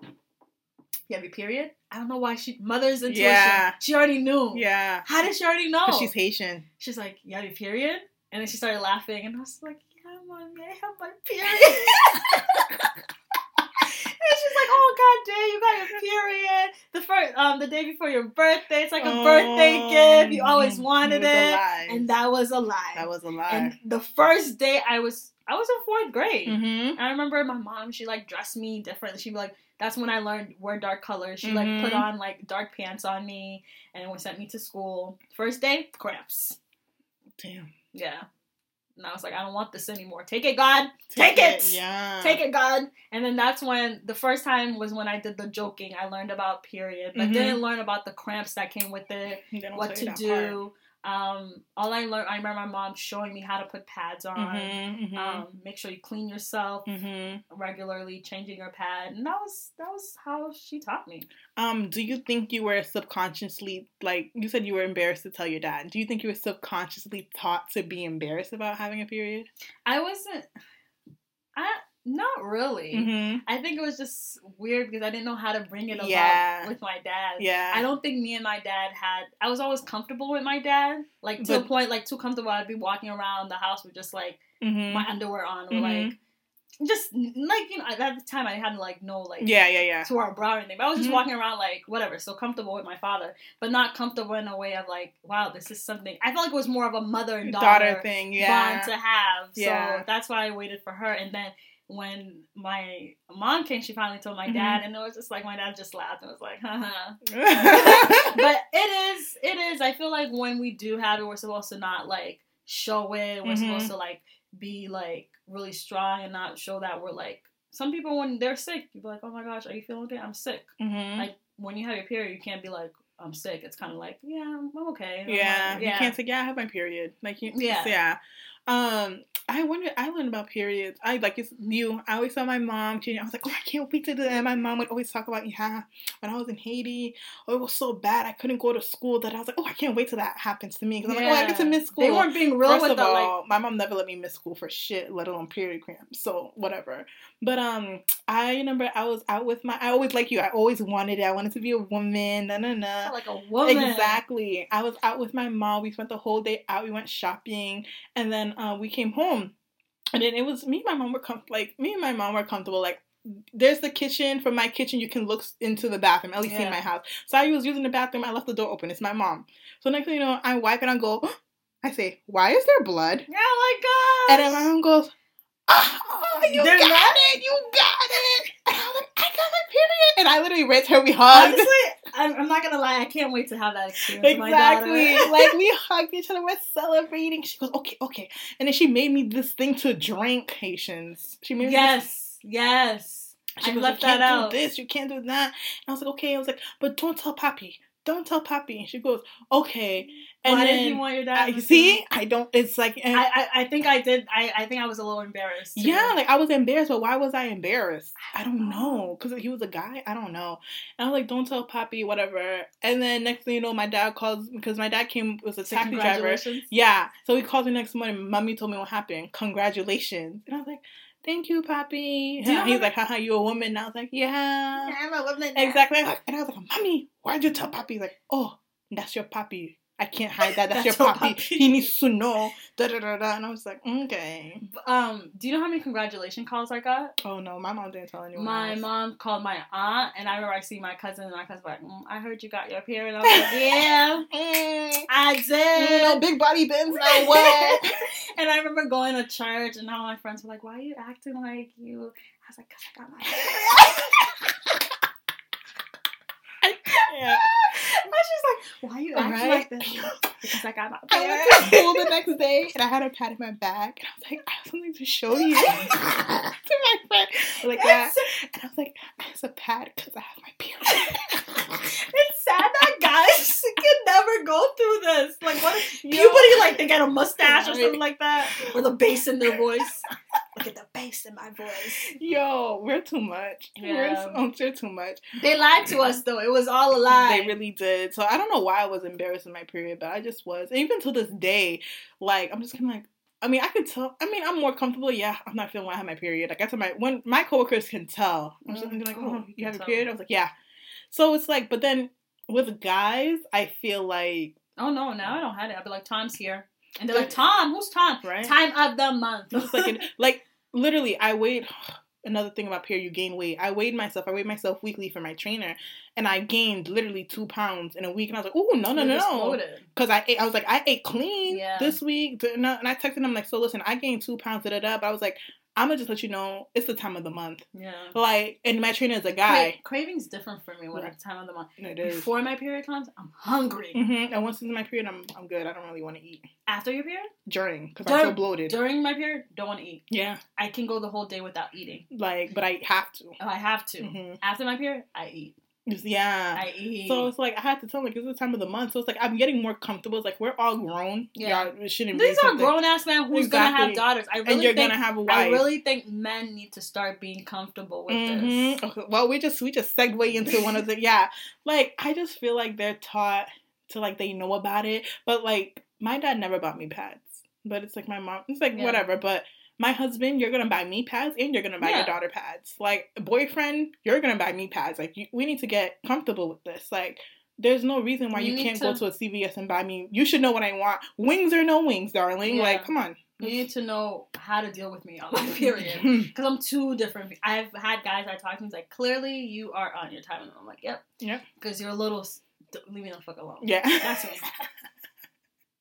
You have your period? I don't know why she mother's intuition. Yeah. She already knew. Yeah. How did she already know? She's Haitian. She's like, You have your period? And then she started laughing, and I was like, Yeah, mom, I have my period. she's like, "Oh God, Day, you got your period. The first, um, the day before your birthday. It's like a oh, birthday gift. You always wanted it, it and that was a lie. That was a lie. And the first day, I was, I was in fourth grade. Mm-hmm. I remember my mom. She like dressed me differently. She'd be like, that's when I learned wear dark colors. She mm-hmm. like put mm-hmm. on like dark pants on me and sent me to school. First day, cramps. Damn. Yeah. And I was like, I don't want this anymore. Take it, God. Take, Take it. it. Yeah. Take it, God. And then that's when the first time was when I did the joking. I learned about period, but mm-hmm. didn't learn about the cramps that came with it, what to do. Um, all I learned, I remember my mom showing me how to put pads on. Mm-hmm, mm-hmm. Um, make sure you clean yourself mm-hmm. regularly, changing your pad, and that was that was how she taught me. Um, do you think you were subconsciously like you said you were embarrassed to tell your dad? Do you think you were subconsciously taught to be embarrassed about having a period? I wasn't. I not really. Mm-hmm. I think it was just weird because I didn't know how to bring it up yeah. with my dad. Yeah. I don't think me and my dad had. I was always comfortable with my dad, like to but, a point, like too comfortable. I'd be walking around the house with just like mm-hmm. my underwear on, or mm-hmm. like just like you know at the time I hadn't like no like yeah yeah yeah to our bra or anything. But I was just mm-hmm. walking around like whatever, so comfortable with my father, but not comfortable in a way of like wow this is something. I felt like it was more of a mother and daughter, daughter thing, yeah, bond to have. Yeah. So that's why I waited for her, and then when my mom came, she finally told my mm-hmm. dad, and it was just like my dad just laughed and was like, haha. but it is, it is. I feel like when we do have it, we're supposed to not like show it. We're mm-hmm. supposed to like be like really strong and not show that we're like. Some people when they're sick, you be like, oh my gosh, are you feeling okay? I'm sick. Mm-hmm. Like when you have your period, you can't be like, I'm sick. It's kind of like, yeah, I'm okay. yeah, like, yeah, you can't say, yeah, I have my period. Like, you, yeah, yeah. Um, I wonder. I learned about periods. I like it's new. I always saw my mom. I was like, oh, I can't wait to do that. My mom would always talk about yeah, when I was in Haiti, oh, it was so bad. I couldn't go to school. That I was like, oh, I can't wait till that happens to me because I'm like, oh, I get to miss school. They weren't being real First with of the, all, like... my mom never let me miss school for shit, let alone period cramps. So whatever. But um, I remember I was out with my. I always like you. I always wanted it. I wanted to be a woman. Na na na. Like a woman. Exactly. I was out with my mom. We spent the whole day out. We went shopping, and then uh, we came home and then it was me and my mom were com- like me and my mom were comfortable like there's the kitchen. From my kitchen you can look into the bathroom at least yeah. in my house. So i was using the bathroom. I left the door open. It's my mom. So next thing you know i wipe and i go i say why is there blood? Oh my god and then my mom goes ah, oh, you They're got not- it. You got it. And i was like i got my period. And i literally raised her. We hugged. Honestly, I'm, I'm, not gonna lie, I can't wait to have that experience. Exactly. like we hugged each other, we're celebrating. She goes, okay, okay, and then she made me this thing to drink, Haitians. She made yes, me yes. Yes. She I goes, left you can't that out. Do this, you can't do that. And I was like, okay. I was like, but don't tell Papi don't tell Papi. And she goes, okay. And Why did you want your dad? I, see, I don't. It's like I, I, I think I did. I, I think I was a little embarrassed. Too. Yeah, like I was embarrassed, but why was I embarrassed? I don't know, because he was a guy. I don't know. And I was like, don't tell Papi, whatever. And then next thing you know, my dad calls because my dad came was a taxi driver. Yeah, so he calls me next morning. Mommy told me what happened. Congratulations. And I was like thank you, Papi. Yeah, he's like, haha, you a woman? And I was like, yeah. yeah I'm a woman. Exactly. And I was like, mommy, why'd you tell Poppy? He's like, oh, that's your Papi. I can't hide that. That's, That's your puppy. He needs to know. Da, da, da, da. And I was like, okay. Um, do you know how many congratulation calls I got? Oh no, my mom didn't tell anyone. My else. mom called my aunt, and I remember I see my cousin, and my cousin was like, mm, "I heard you got your period." I was like, "Yeah, mm, I did." You know, big body bends now what? and I remember going to church, and all my friends were like, "Why are you acting like you?" I was like, "Cause I got my period." yeah. And just like, why are you acting right? like this? Because I got my I went to school the next day and I had a pad in my bag and I was like, I have something to show you to my friend. Like that. And I was like, it's a pad because I have my period. it's sad that guys can never go through this. Like what if puberty like they get a mustache or something like that. Or the bass in their voice. Look at the bass in my voice. Yo, we're too much. Yeah. We're, we're too much. They lied to us though. It was all a lie. They really did. So I don't know why I was embarrassed in my period, but I just was. And even to this day, like I'm just kind of like, I mean, I could tell. I mean, I'm more comfortable. Yeah, I'm not feeling when I have my period. Like I tell my when my coworkers can tell. I'm just mm, like, oh, you have a period. I was like, yeah. So it's like, but then with guys, I feel like. Oh no! Now I don't have it. I'll be like, Tom's here, and they're like, Tom, who's Tom? Right. Time of the month. Like, like literally, I weighed Another thing about period, you gain weight. I weighed myself. I weighed myself weekly for my trainer, and I gained literally two pounds in a week. And I was like, "Oh no, no, no, no!" Because I ate. I was like, "I ate clean yeah. this week." And I texted him like, "So listen, I gained two pounds." Da da da. But I was like, I'm gonna just let you know it's the time of the month. Yeah. Like, and my trainer is a guy. Cra- craving's different for me when it's time of the month. It is. Before my period comes, I'm hungry. Mm-hmm. And once it's my period, I'm I'm good. I don't really want to eat. After your period? During, because I feel bloated. During my period, don't want to eat. Yeah. I can go the whole day without eating. Like, but I have to. Oh, I have to. Mm-hmm. After my period, I eat. Yeah. I eat. So it's like I had to tell him like it's the time of the month. So it's like I'm getting more comfortable. It's like we're all grown. Yeah. Y'all shouldn't These are grown ass men who's exactly. gonna have daughters. I really and you're think, gonna have a wife. I really think men need to start being comfortable with mm-hmm. this. Okay. Well, we just we just segue into one of the yeah. Like I just feel like they're taught to like they know about it, but like my dad never bought me pads. But it's like my mom. It's like yeah. whatever. But my husband, you're gonna buy me pads and you're gonna buy yeah. your daughter pads. Like boyfriend, you're gonna buy me pads. Like you, we need to get comfortable with this. Like there's no reason why you, you can't to, go to a CVS and buy me. You should know what I want. Wings or no wings, darling. Yeah. Like come on. You need to know how to deal with me on my period hmm. because I'm two different. I've had guys I talk to. He's like, clearly you are on your time, and I'm like, yep, yep. Because you're a little. Leave me the fuck alone. Yeah, that's me.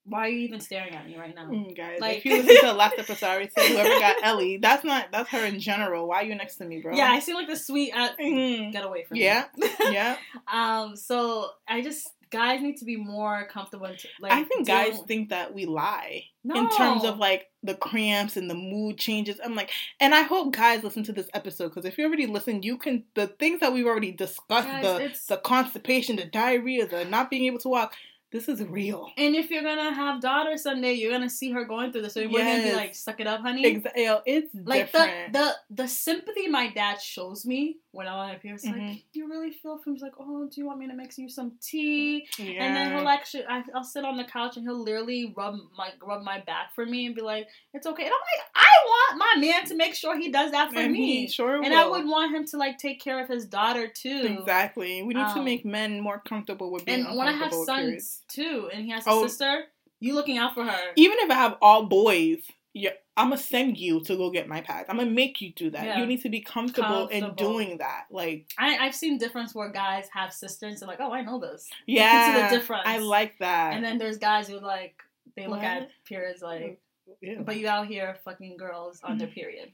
Why are you even staring at me right now? Mm, guys, like, if you listen to the last episode, I said whoever got Ellie, that's not that's her in general. Why are you next to me, bro? Yeah, I seem like the sweet. Uh, mm. Get away from yeah. me. Yeah, yeah. um. So I just guys need to be more comfortable. To, like, I think guys think that we lie no. in terms of like the cramps and the mood changes. I'm like, and I hope guys listen to this episode because if you already listened, you can the things that we've already discussed guys, the the constipation, the diarrhea, the not being able to walk this is real. And if you're gonna have daughter someday, you're gonna see her going through this. So you're gonna be like, "Suck it up, honey." Exactly. It's like different. the the the sympathy my dad shows me when I'm on appear. It's mm-hmm. like you really feel for him. He's like, "Oh, do you want me to mix you some tea?" Yeah. And then he'll actually, I, will sit on the couch and he'll literally rub my rub my back for me and be like, "It's okay." And I'm like, I want my man to make sure he does that for and me. sure and will. I would want him to like take care of his daughter too. Exactly. We need um, to make men more comfortable with being. And when I have sons too, and he has a oh, sister. You looking out for her. Even if I have all boys, yeah, I'm gonna send you to go get my pads. I'm gonna make you do that. Yeah. You need to be comfortable, comfortable, in doing that. Like I, have seen difference where guys have sisters and like, oh, I know this. Yeah, you can see the difference. I like that. And then there's guys who like they look what? at periods like, yeah. but you out here fucking girls on their period.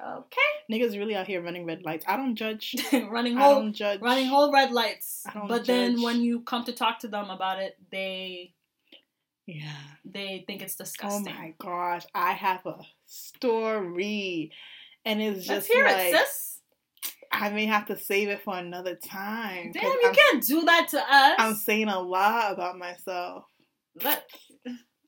Okay. Niggas really out here running red lights. I don't judge. running whole, I don't judge. Running whole red lights. but judge. then when you come to talk to them about it, they yeah. They think it's disgusting. Oh my gosh. I have a story. And it's just Let's hear like, it, sis. I may have to save it for another time. Damn, you I'm, can't do that to us. I'm saying a lot about myself. But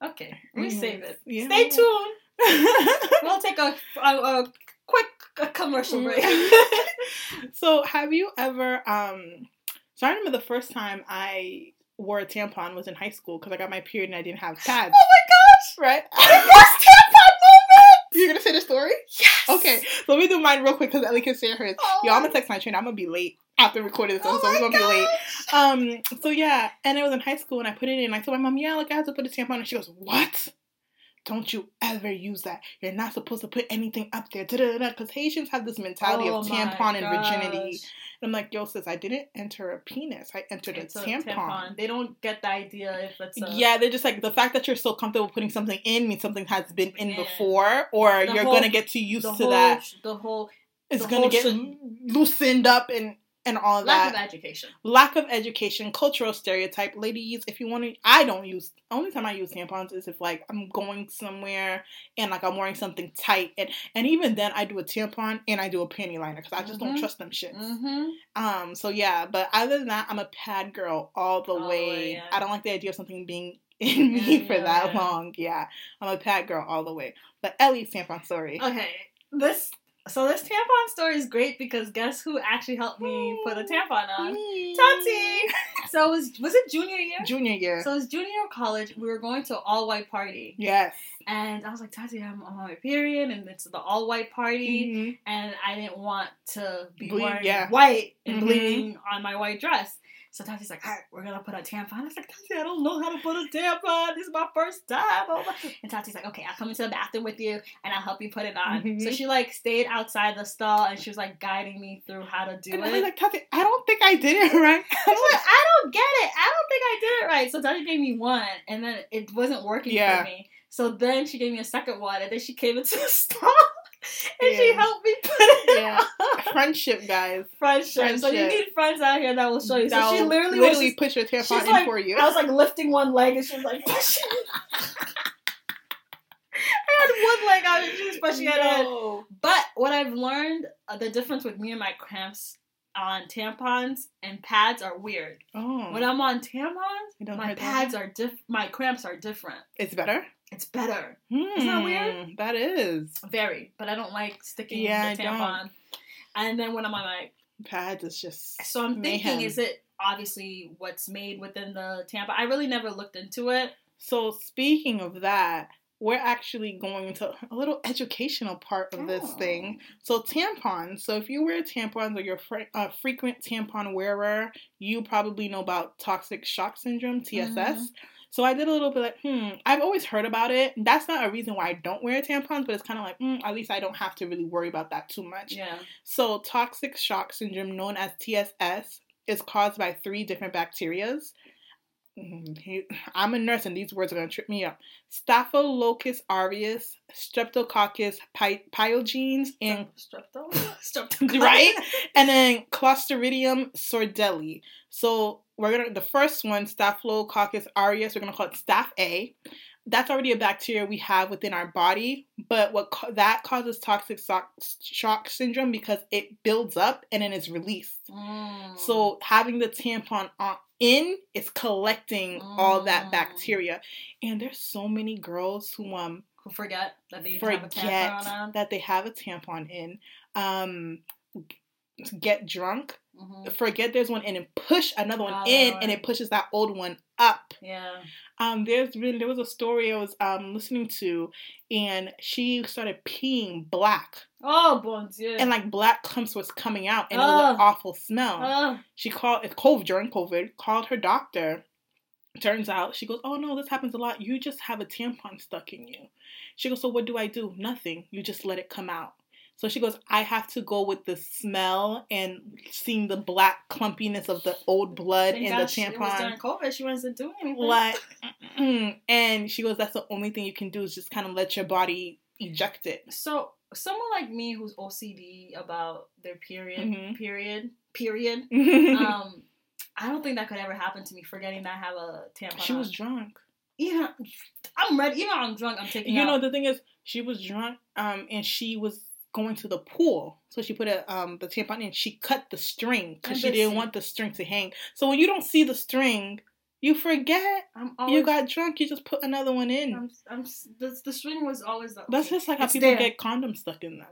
okay, we mm-hmm. save it. Yeah. Stay tuned. we'll take a, a, a quick commercial break. so, have you ever? Um, so I remember the first time I wore a tampon was in high school because I got my period and I didn't have pads. Oh my gosh! Right? Best tampon moment! You're gonna say the story? Yes! Okay, so let me do mine real quick because Ellie can share hers. Oh. Yo, I'm gonna text my trainer. I'm gonna be late after recording this, oh so we're gonna gosh. be late. Um, so yeah, and it was in high school and I put it in. I told my mom, yeah, like I have to put a tampon, and she goes, what? Don't you ever use that. You're not supposed to put anything up there. Because Haitians have this mentality oh of tampon and virginity. And I'm like, yo, sis, I didn't enter a penis. I entered it's a, tampon. tampon. They don't get the idea if it's a... Yeah, they're just like, the fact that you're so comfortable putting something in means something has been in yeah. before, or the you're going to get too used to whole, that. The whole... It's going to get should... loosened up and and all lack that. Lack of education. Lack of education, cultural stereotype. Ladies, if you want to, I don't use. Only time I use tampons is if like I'm going somewhere and like I'm wearing something tight, and and even then I do a tampon and I do a panty liner because I just mm-hmm. don't trust them shits. Mm-hmm. Um. So yeah, but other than that, I'm a pad girl all the way. yeah. I don't like the idea of something being in me yeah, for that yeah. long. Yeah, I'm a pad girl all the way. But Ellie's tampon story. Okay, this so this tampon story is great because guess who actually helped me put a tampon on? Tati. so it was was it junior year? Junior year. So it was junior year of college. We were going to all white party. Yes. And I was like, Tati, I'm on my period, and it's the all white party, mm-hmm. and I didn't want to be Ble- wearing yeah. white and mm-hmm. bleeding on my white dress. So Tati's like, all right, we're gonna put a tampon. I was like, Tati, I don't know how to put a tampon. This is my first time. And Tati's like, okay, I'll come into the bathroom with you and I'll help you put it on. Mm-hmm. So she like stayed outside the stall and she was like guiding me through how to do and it. I was like, Tati, I don't think I did it right. I was like, I don't get it. I don't think I did it right. So Tati gave me one and then it wasn't working yeah. for me. So then she gave me a second one and then she came into the stall. and yeah. she helped me put it yeah. On. Friendship, guys. Friendship. Friendship. So you need friends out here that will show you. That so she literally literally was just, push your tampon in like, for you. I was like lifting one leg and she was like pushing. I had one leg out and she was pushing no. it But what I've learned, uh, the difference with me and my cramps on tampons and pads are weird. Oh. When I'm on tampons, my pads that? are diff. My cramps are different. It's better. It's better. Mm, Isn't that weird? Hmm, that is. Very. But I don't like sticking yeah, the tampon. And then when I'm on my pads, it's just. So I'm mayhem. thinking, is it obviously what's made within the tampon? I really never looked into it. So speaking of that, we're actually going into a little educational part of this oh. thing. So tampons. So if you wear tampons or you're a frequent tampon wearer, you probably know about toxic shock syndrome (TSS). Mm-hmm. So I did a little bit like, hmm, I've always heard about it. That's not a reason why I don't wear tampons, but it's kind of like, hmm, at least I don't have to really worry about that too much. Yeah. So toxic shock syndrome, known as TSS, is caused by three different bacterias. Mm-hmm. I'm a nurse and these words are going to trip me up. Staphylococcus aureus, Streptococcus py- pyogenes, and Strepto? Streptococcus. right? and then Clostridium sordellii. So we're gonna the first one, Staphylococcus aureus, we're gonna call it Staph A. That's already a bacteria we have within our body, but what that causes toxic shock, shock syndrome because it builds up and then is released. Mm. So having the tampon on in is collecting mm. all that mm. bacteria, and there's so many girls who um who forget that they forget that they have a tampon in. Um, get drunk Mm-hmm. Forget there's one in and push another one in, and it pushes that old one up. Yeah. Um. There's been there was a story I was um listening to, and she started peeing black. Oh, bon Dieu. And like black clumps was coming out, and it was an awful smell. She called it COVID during COVID. Called her doctor. Turns out she goes, oh no, this happens a lot. You just have a tampon stuck in you. She goes, so what do I do? Nothing. You just let it come out. So she goes, I have to go with the smell and seeing the black clumpiness of the old blood Thank in God the tampon. She was during COVID. She wasn't doing anything. Like, and she goes, that's the only thing you can do is just kind of let your body eject it. So someone like me who's OCD about their period, mm-hmm. period, period. um, I don't think that could ever happen to me. Forgetting that I have a tampon. She was drunk. Yeah, I'm ready. Even I'm drunk, I'm taking. You out. know the thing is, she was drunk, um, and she was going to the pool. So she put a, um, the tampon in. She cut the string because she didn't want the string to hang. So when you don't see the string, you forget. You got drunk. You just put another one in. I'm, I'm, the, the string was always the. That's just like how people there. get condoms stuck in them.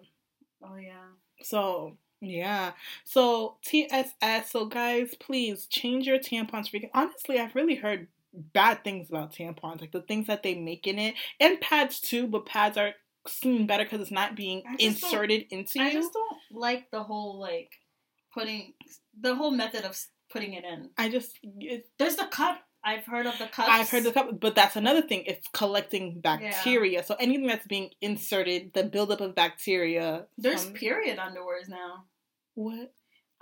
Oh yeah. So yeah. So TSS. So guys, please change your tampons. Freaking honestly, I've really heard bad things about tampons, like the things that they make in it, and pads too. But pads are seem better because it's not being inserted into you. I just don't like the whole like putting the whole method of putting it in. I just it, there's the cup. I've heard of the cup. I've heard the cup, but that's another thing. It's collecting bacteria. Yeah. So anything that's being inserted, the buildup of bacteria. There's um, period underwears now. What?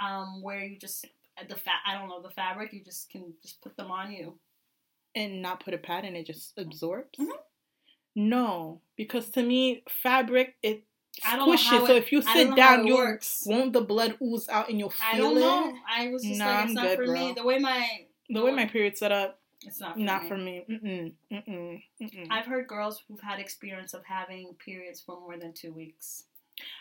Um, where you just the fat. I don't know the fabric. You just can just put them on you, and not put a pad in. It just absorbs. Mm-hmm. No, because to me, fabric it squishes. It, so if you sit down, you works. won't the blood ooze out and you'll feel I don't know. It? I was just nah, like, it's I'm not good, for bro. me. The way my the way my period set up, it's not for not me. for me. Mm-mm, mm-mm, mm-mm. I've heard girls who've had experience of having periods for more than two weeks.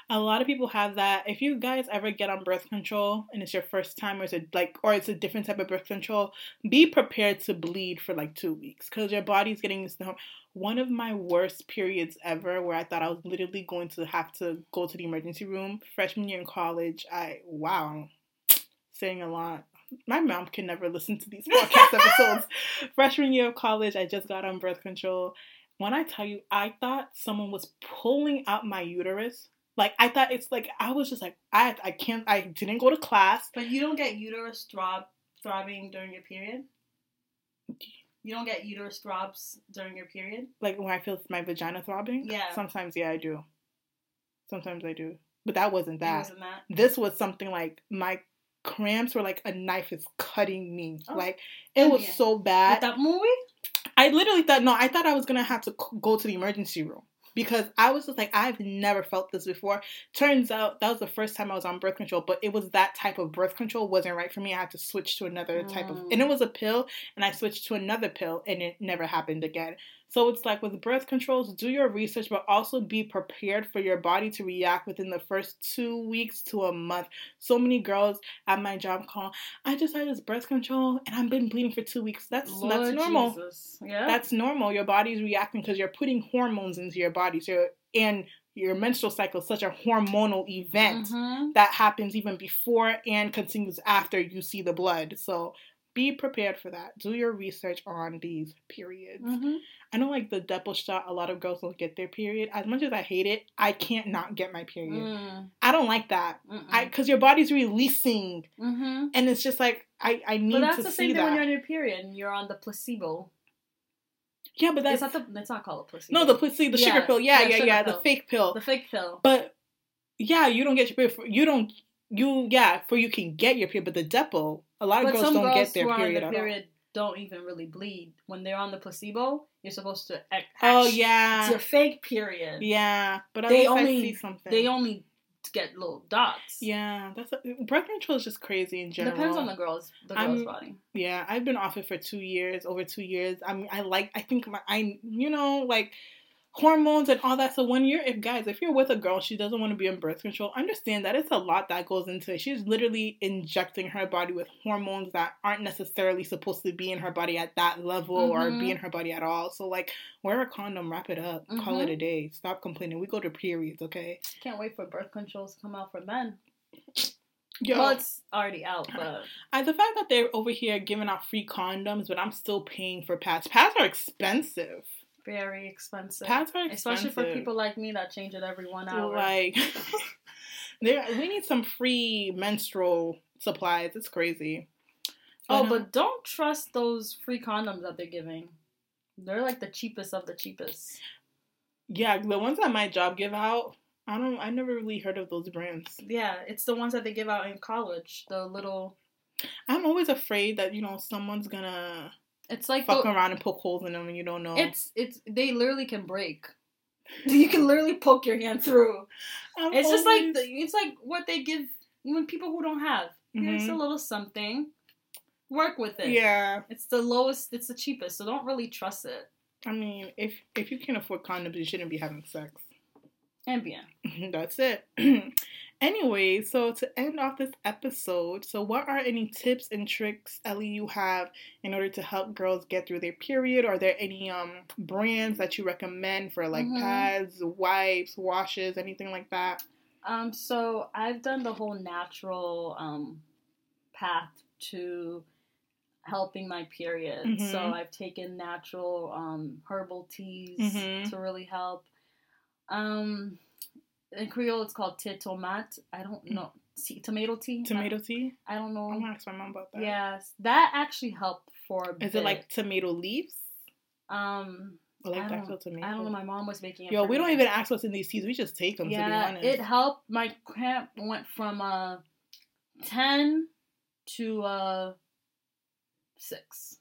A lot of people have that. If you guys ever get on birth control and it's your first time, or it's a like, or it's a different type of birth control, be prepared to bleed for like two weeks because your body's getting used to. One of my worst periods ever, where I thought I was literally going to have to go to the emergency room. Freshman year in college, I wow, saying a lot. My mom can never listen to these podcast episodes. Freshman year of college, I just got on birth control. When I tell you, I thought someone was pulling out my uterus like I thought it's like I was just like I I can't I didn't go to class. But you don't get uterus throb throbbing during your period. You don't get uterus throbs during your period. Like when I feel my vagina throbbing. Yeah. Sometimes yeah I do. Sometimes I do, but that wasn't that. Wasn't that. This was something like my cramps were like a knife is cutting me. Oh. Like it was yeah. so bad. With that movie. I literally thought no. I thought I was gonna have to go to the emergency room because I was just like, I've never felt this before. Turns out that was the first time I was on birth control, but it was that type of birth control wasn't right for me. I had to switch to another type mm. of, and it mm. was a pill, and I switched to another pill, and it never happened again. So it's like with birth controls, do your research, but also be prepared for your body to react within the first two weeks to a month. So many girls at my job call, I just had this birth control and I've been bleeding for two weeks. That's Lord that's normal. Jesus. Yeah. That's normal. Your body's reacting because you're putting hormones into your body. So and your menstrual cycle is such a hormonal event mm-hmm. that happens even before and continues after you see the blood. So be prepared for that. Do your research on these periods. Mm-hmm. I know, like the double shot, a lot of girls don't get their period. As much as I hate it, I can't not get my period. Mm. I don't like that. Mm-mm. I because your body's releasing, mm-hmm. and it's just like I I need. But that's to the same thing that. when you're on your period and you're on the placebo. Yeah, but that's it's not the. It's not called a placebo. No, the placebo, the yeah. sugar pill. Yeah, yeah, yeah, yeah the fake pill. The fake pill. But yeah, you don't get your period. For, you don't. You yeah, for you can get your period, but the Depo. A lot of but girls don't girls get their period. The period don't even really bleed when they're on the placebo. You're supposed to. Act, oh yeah, it's your fake period. Yeah, but they only they only get little dots. Yeah, that's a, birth control is just crazy in general. Depends on the girl's the girl's I'm, body. Yeah, I've been off it for two years, over two years. I mean, I like. I think my I you know like hormones and all that. So when you're, if guys, if you're with a girl, she doesn't want to be on birth control, understand that it's a lot that goes into it. She's literally injecting her body with hormones that aren't necessarily supposed to be in her body at that level mm-hmm. or be mm-hmm. in her body at all. So like, wear a condom, wrap it up, mm-hmm. call it a day. Stop complaining. We go to periods, okay? Can't wait for birth controls to come out for men. Yo, well, it's already out, but I, the fact that they're over here giving out free condoms, but I'm still paying for pads. Pads are expensive very expensive. Pads are expensive. Especially for people like me that change it every one hour. Like, there, we need some free menstrual supplies. It's crazy. Oh, but, but don't trust those free condoms that they're giving. They're like the cheapest of the cheapest. Yeah, the ones that my job give out, I don't. I never really heard of those brands. Yeah, it's the ones that they give out in college. The little. I'm always afraid that you know someone's gonna it's like fuck the, around and poke holes in them and you don't know. It's it's they literally can break. you can literally poke your hand through. I'm it's just like the, it's like what they give when people who don't have. Mm-hmm. Here's a little something. Work with it. Yeah. It's the lowest. It's the cheapest. So don't really trust it. I mean, if if you can't afford condoms, you shouldn't be having sex. And bien. That's it. Anyway, so to end off this episode, so what are any tips and tricks, Ellie, you have in order to help girls get through their period? Are there any um brands that you recommend for like mm-hmm. pads, wipes, washes, anything like that? Um, so I've done the whole natural um path to helping my period. Mm-hmm. So I've taken natural um herbal teas mm-hmm. to really help. Um in Creole it's called thé tomate. I don't mm. know. Tea, tomato tea. Tomato tea. I don't know. I'm gonna ask my mom about that. Yes, that actually helped for. Is bit. it like tomato leaves? Um. Or like I actual tomato. I don't know. My mom was making it. Yo, we me. don't even ask what's in these teas. We just take them. Yeah, it helped. My cramp went from uh ten to uh six.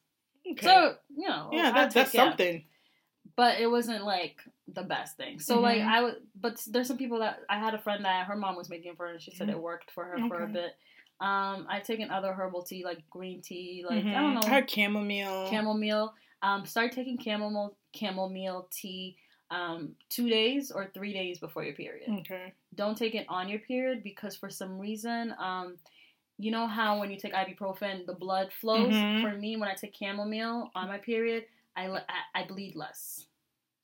Okay. So you know, yeah, that, that's something. But it wasn't like the best thing. So mm-hmm. like I would, but there's some people that I had a friend that her mom was making for her, and she said mm-hmm. it worked for her okay. for a bit. Um, I've taken other herbal tea like green tea, like mm-hmm. I don't know, I had chamomile. Chamomile. Um, start taking chamomile chamomile tea. um, two days or three days before your period. Okay. Don't take it on your period because for some reason, um, you know how when you take ibuprofen, the blood flows. Mhm. For me, when I take chamomile on my period, I, I, I bleed less.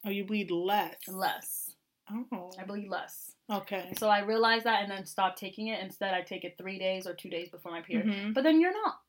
Oh, you bleed less. Less. Oh. I bleed less. Okay. So I realized that and then stopped taking it. Instead, I take it three days or two days before my period. Mhm. But then you're not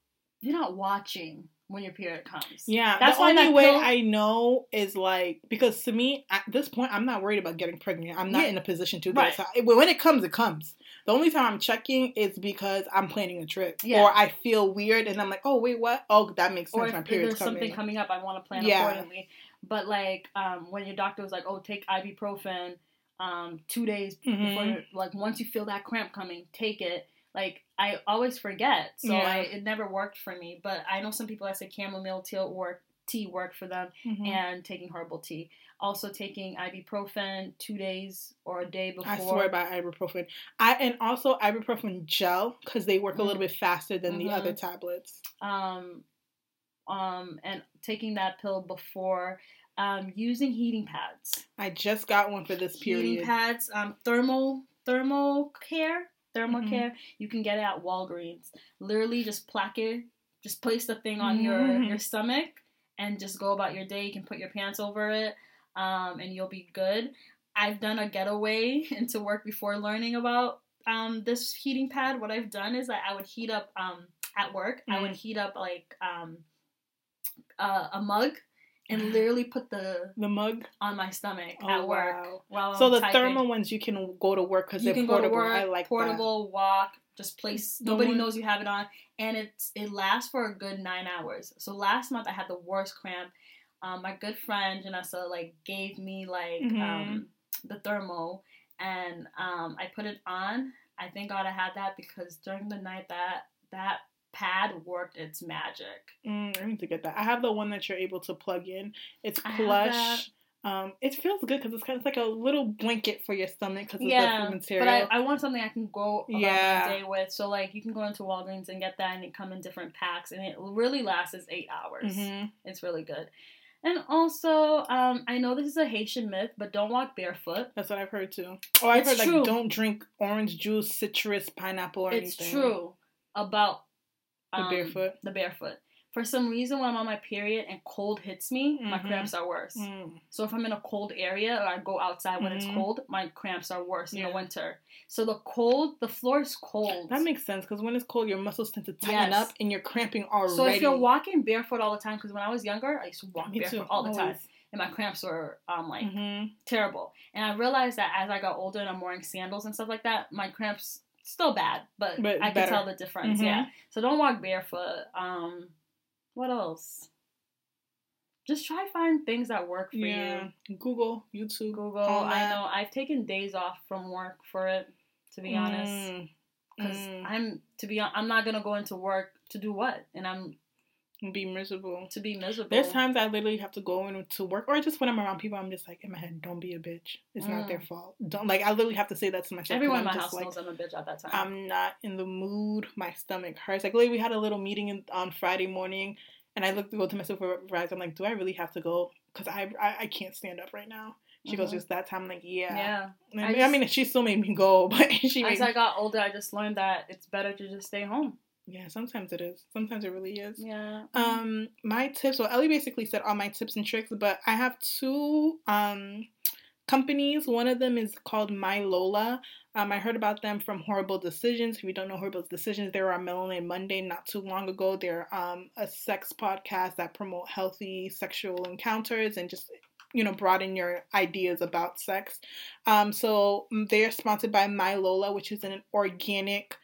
you're not watching when your period comes. Yeah, That's the only that way pill- I know is like because to me at this point I'm not worried about getting pregnant. I'm not Yeah. in a position to. Right. So when it comes, it comes. The only time I'm checking is because I'm planning a trip Yeah. or I feel weird and I'm like, oh wait, what? Oh, that makes sense. or if My there's period's something coming. coming up, I want to plan Yeah. accordingly. But like um, when your doctor was like, "Oh, take ibuprofen um, two days before, Mhm. your, like once you feel that cramp coming, take it." Like I always forget, so Yeah. I, it never worked for me. But I know some people that say chamomile tea work tea worked for them, Mhm. and taking herbal tea. Also taking ibuprofen two days or a day before. I swear by ibuprofen. I and also ibuprofen gel because they work a little Mm. bit faster than the other tablets. um, um, and taking that pill before. Um, using heating pads. I just got one for this period. heating pads, um, thermal thermal care, thermal Mhm. care. You can get it at Walgreens. Literally, just plaque it, just place the thing on your Mhm. your stomach, and just go about your day. You can put your pants over it, um, and you'll be good. I've done a getaway into work before learning about um, this heating pad. What I've done is that I would heat up um, at work. I would Mhm. heat up like um, uh, a mug. And literally put the The mug. on my stomach Oh, at work wow. while So I'm the typing. thermal ones you can go to work because they're can go to portable. work, I like that. portable, walk, just place. The Nobody one- knows you have it on, and it's it lasts for a good nine hours. So last month I had the worst cramp. Um, my good friend Janessa like gave me like Mhm. um, the thermal, and um, I put it on. I thank God I had that because during the night that that pad worked its magic. Mm, I need to get that. I have the one that you're able to plug in. It's plush. Um, it feels good because it's kind of like a little blanket for your stomach because yeah, of the material. but I, I want something I can go Yeah. day with. So like you can go into Walgreens and get that, and it come in different packs, and it really lasts us eight hours. Mhm. It's really good. And also, um, I know this is a Haitian myth, but don't walk barefoot. That's what I've heard too. Oh, I've It's heard like don't drink orange juice, citrus, pineapple, or It's anything. It's true about The um, barefoot. The barefoot. For some reason, when I'm on my period and cold hits me, my Mhm. cramps are worse. Mm. So if I'm in a cold area or I go outside when it's Mhm. cold, my cramps are worse in the winter. So the cold, the floor is cold. That makes sense because when it's cold, your muscles tend to tighten Yes. up and you're cramping already. So if you're walking barefoot all the time, because when I was younger, I used to walk Me barefoot too, all the time, and my cramps were um like Mhm. terrible. And I realized that as I got older and I'm wearing sandals and stuff like that, my cramps still bad, but, But I can tell the difference. Mhm. Yeah. So don't walk barefoot. Um, what else? Just try find things that work for Yeah. Google, YouTube. Google. I know I've taken days off from work for it. To be honest, Mm. because Mm. I'm to be I'm not gonna go into work to do what, and I'm Be miserable. to be miserable. There's times I literally have to go into work, or just when I'm around people, I'm just like in my head, "Don't be a bitch. It's not their Mm. fault." Don't like I literally have to say that to myself. Everyone in my house like, knows I'm a bitch at that time. I'm not in the mood. My stomach hurts. Like literally, we had a little meeting in, on Friday morning, and I looked to go to my supervisor. I'm like, "Do I really have to go? Because I, I I can't stand up right now." She goes, Mhm. "Just that time." I'm like, "Yeah." yeah. I I, just- mean, she still made me go, but she As I got older, I just learned that it's better to just stay home. Yeah. Sometimes it is. Sometimes it really is. Yeah. Um, my tips. Well, Ellie basically said all my tips and tricks, but I have two um companies. One of them is called My Lola. Um, I heard about them from Horrible Decisions. If you don't know Horrible Decisions, they were on Melanin Monday not too long ago. They're um a sex podcast that promote healthy sexual encounters and just you know broaden your ideas about sex. Um, so mm, they are sponsored by My Lola, which is an organic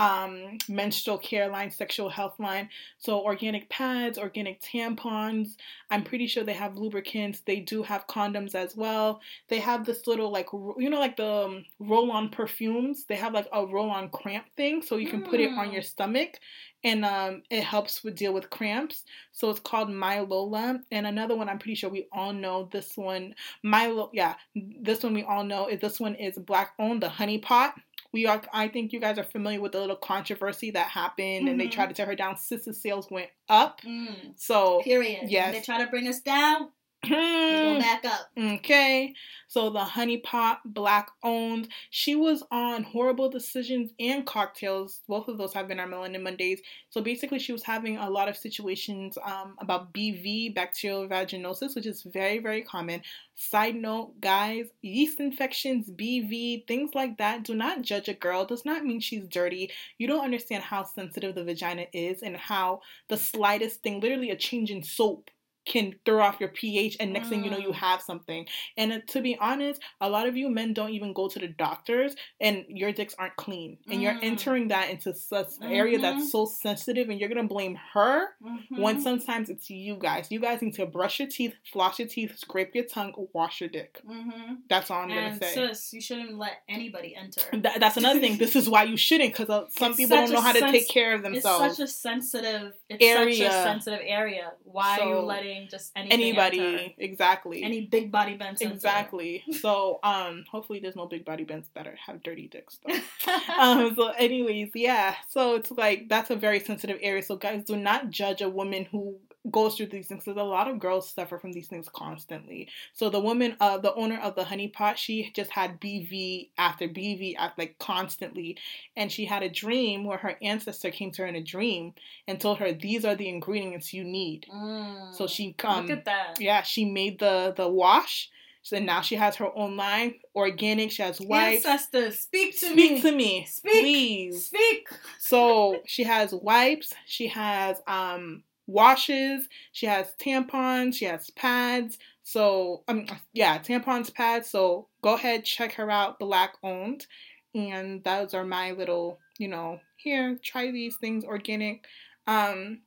um menstrual care line sexual health line. So organic pads organic tampons. I'm pretty sure they have lubricants. They do have condoms as well. They have this little like you know like the um, roll-on perfumes? They have like a roll-on cramp thing so you can put it on Mm. your stomach and um it helps with deal with cramps. So it's called my lola and another one i'm pretty sure we all know this one. My Lo- yeah this one we all know. Is this one is black owned the honey pot we are i think you guys are familiar with the little controversy that happened and they Mhm. tried to tear her down sister's sales went up Mm. so Period. Yes. They try to bring us down. Go back up. Okay. So the Honey Pot, black owned. She was on Horrible Decisions and Cocktails. Both of those have been our Melanin Mondays. So basically, she was having a lot of situations um, about BV, bacterial vaginosis, which is very, very common. Side note, guys, yeast infections, BV, things like that. Do not judge a girl. Does not mean she's dirty. You don't understand how sensitive the vagina is and how the slightest thing, literally a change in soap, can throw off your pH, and next mm. thing you know, you mm. have something. And uh, to be honest, a lot of you men don't even go to the doctors, and your dicks aren't clean, and mm. you're entering that into such mm-hmm. area that's mm-hmm. so sensitive, and you're gonna blame her mm-hmm. when sometimes it's you guys. You guys need to brush your teeth, floss your teeth, scrape your tongue, wash your dick. Mm-hmm. That's all I'm and gonna say. Sis, you shouldn't let anybody enter. That, that's another thing. this is why you shouldn't, because uh, some it's people don't know how to take care of themselves. It's such a sensitive, it's area. such a sensitive area. Why so, are you letting just anybody exactly. any big body Benz exactly. So um hopefully there's no big body Benz that are have dirty dicks though. Um so anyways yeah. So it's like that's a very sensitive area. So guys do not judge a woman who goes through these things because a lot of girls suffer from these things constantly. So the woman, uh, the owner of the honey pot, she just had BV after BV at like constantly, and she had a dream where her ancestor came to her in a dream and told her these are the ingredients you need. Mm, so she um, look at that. Yeah, she made the the wash. So now she has her own line, organic. She has wipes. Ancestor, speak to speak me. Speak to me, speak, please. Speak. So she has wipes. She has um washes, she has tampons, she has pads. So, um, yeah, tampons, pads. So go ahead, check her out, black owned. And those are my little, you know, here, try these things organic. Um,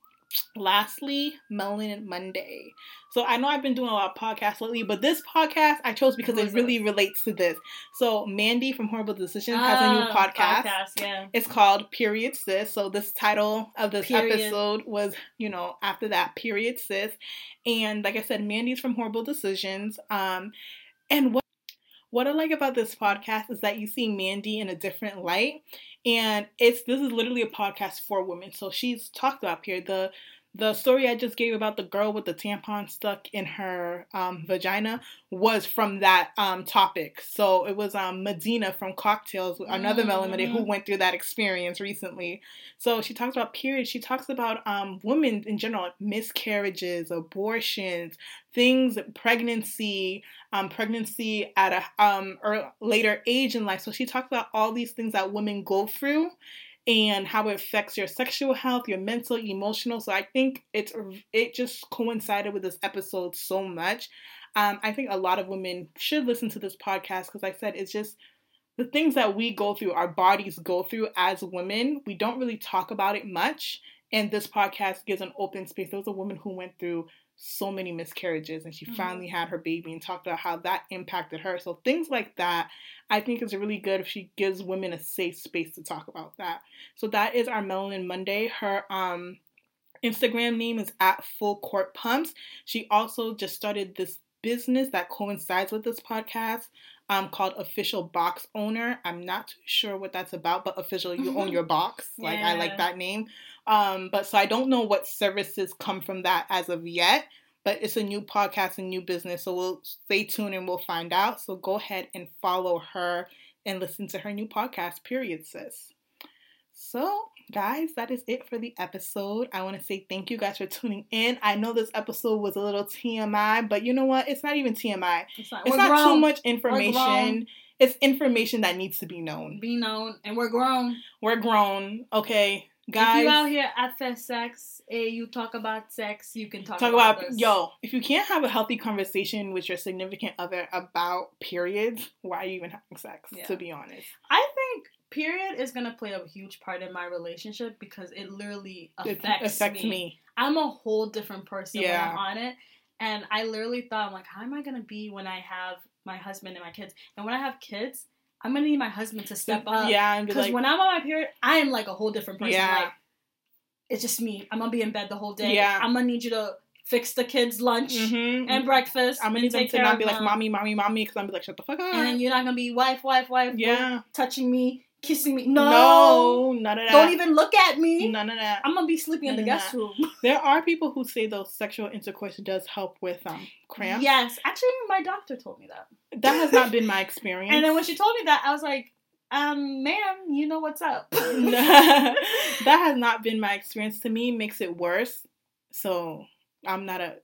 lastly, Melanin Monday. So I know I've been doing a lot of podcasts lately, but this podcast I chose because it really relates to this. So Mandy from Horrible Decisions has a new ah, podcast. podcast yeah. It's called Period Sis. So this title of this period. episode was, you know, after that, Period Sis. And like I said, Mandy's from Horrible Decisions. Um, and what what I like about this podcast is that you see Mandy in a different light. And it's this is literally a podcast for women. So she's talked about here the the story I just gave about the girl with the tampon stuck in her um, vagina was from that um, topic. So it was um, Medina from Cocktails, another mm-hmm. who went through that experience recently. So she talks about periods. She talks about um, women in general, miscarriages, abortions, things, pregnancy, um, pregnancy at a um, or later age in life. So she talks about all these things that women go through and how it affects your sexual health, your mental, emotional. So I think it's it just coincided with this episode so much. Um, I think a lot of women should listen to this podcast because I said it's just the things that we go through, our bodies go through as women. We don't really talk about it much, and this podcast gives an open space. There was a woman who went through so many miscarriages and she mm-hmm. finally had her baby and talked about how that impacted her. So things like that I think is really good if she gives women a safe space to talk about that. So that is our Melanin Monday. Her um Instagram name is at Full Court Pumps. She also just started this business that coincides with this podcast um, called Official Box Owner. I'm not too sure what that's about, but official, you own your box. Like, yeah. I like that name. Um, but so I don't know what services come from that as of yet, but it's a new podcast and new business. So we'll stay tuned and we'll find out. So go ahead and follow her and listen to her new podcast, period, sis. So, guys, that is it for the episode. I want to say thank you guys for tuning in. I know this episode was a little TMI, but you know what? It's not even TMI. It's not, it's not too much information. It's information that needs to be known. Be known, and we're grown. We're grown. Okay, guys. If you out here at after sex, and you talk about sex, you can talk, talk about, about yo. If you can't have a healthy conversation with your significant other about periods, why are you even having sex? Yeah. To be honest, I period is gonna play a huge part in my relationship because it literally affects, it affects me. me. I'm a whole different person yeah. when I'm on it, and I literally thought, I'm like, how am I gonna be when I have my husband and my kids? And when I have kids, I'm gonna need my husband to step up. Yeah, because like, when I'm on my period, I am like a whole different person. Yeah. Like it's just me. I'm gonna be in bed the whole day. Yeah. I'm gonna need you to fix the kids' lunch mm-hmm. and breakfast. I'm gonna need them to not be like mommy, mommy, mommy, because I'm gonna be like, shut the fuck up. And you're not gonna be wife, wife, wife. Yeah. Touching me, kissing me. No, no, none of that. Don't even look at me. None of that. I'm gonna be sleeping none in the guest that. room. there are people who say though sexual intercourse does help with um cramps. Yes, actually, my doctor told me that. That has not been my experience. and then when she told me that, I was like, um, ma'am, you know what's up. that has not been my experience. To me, makes it worse. So I'm not a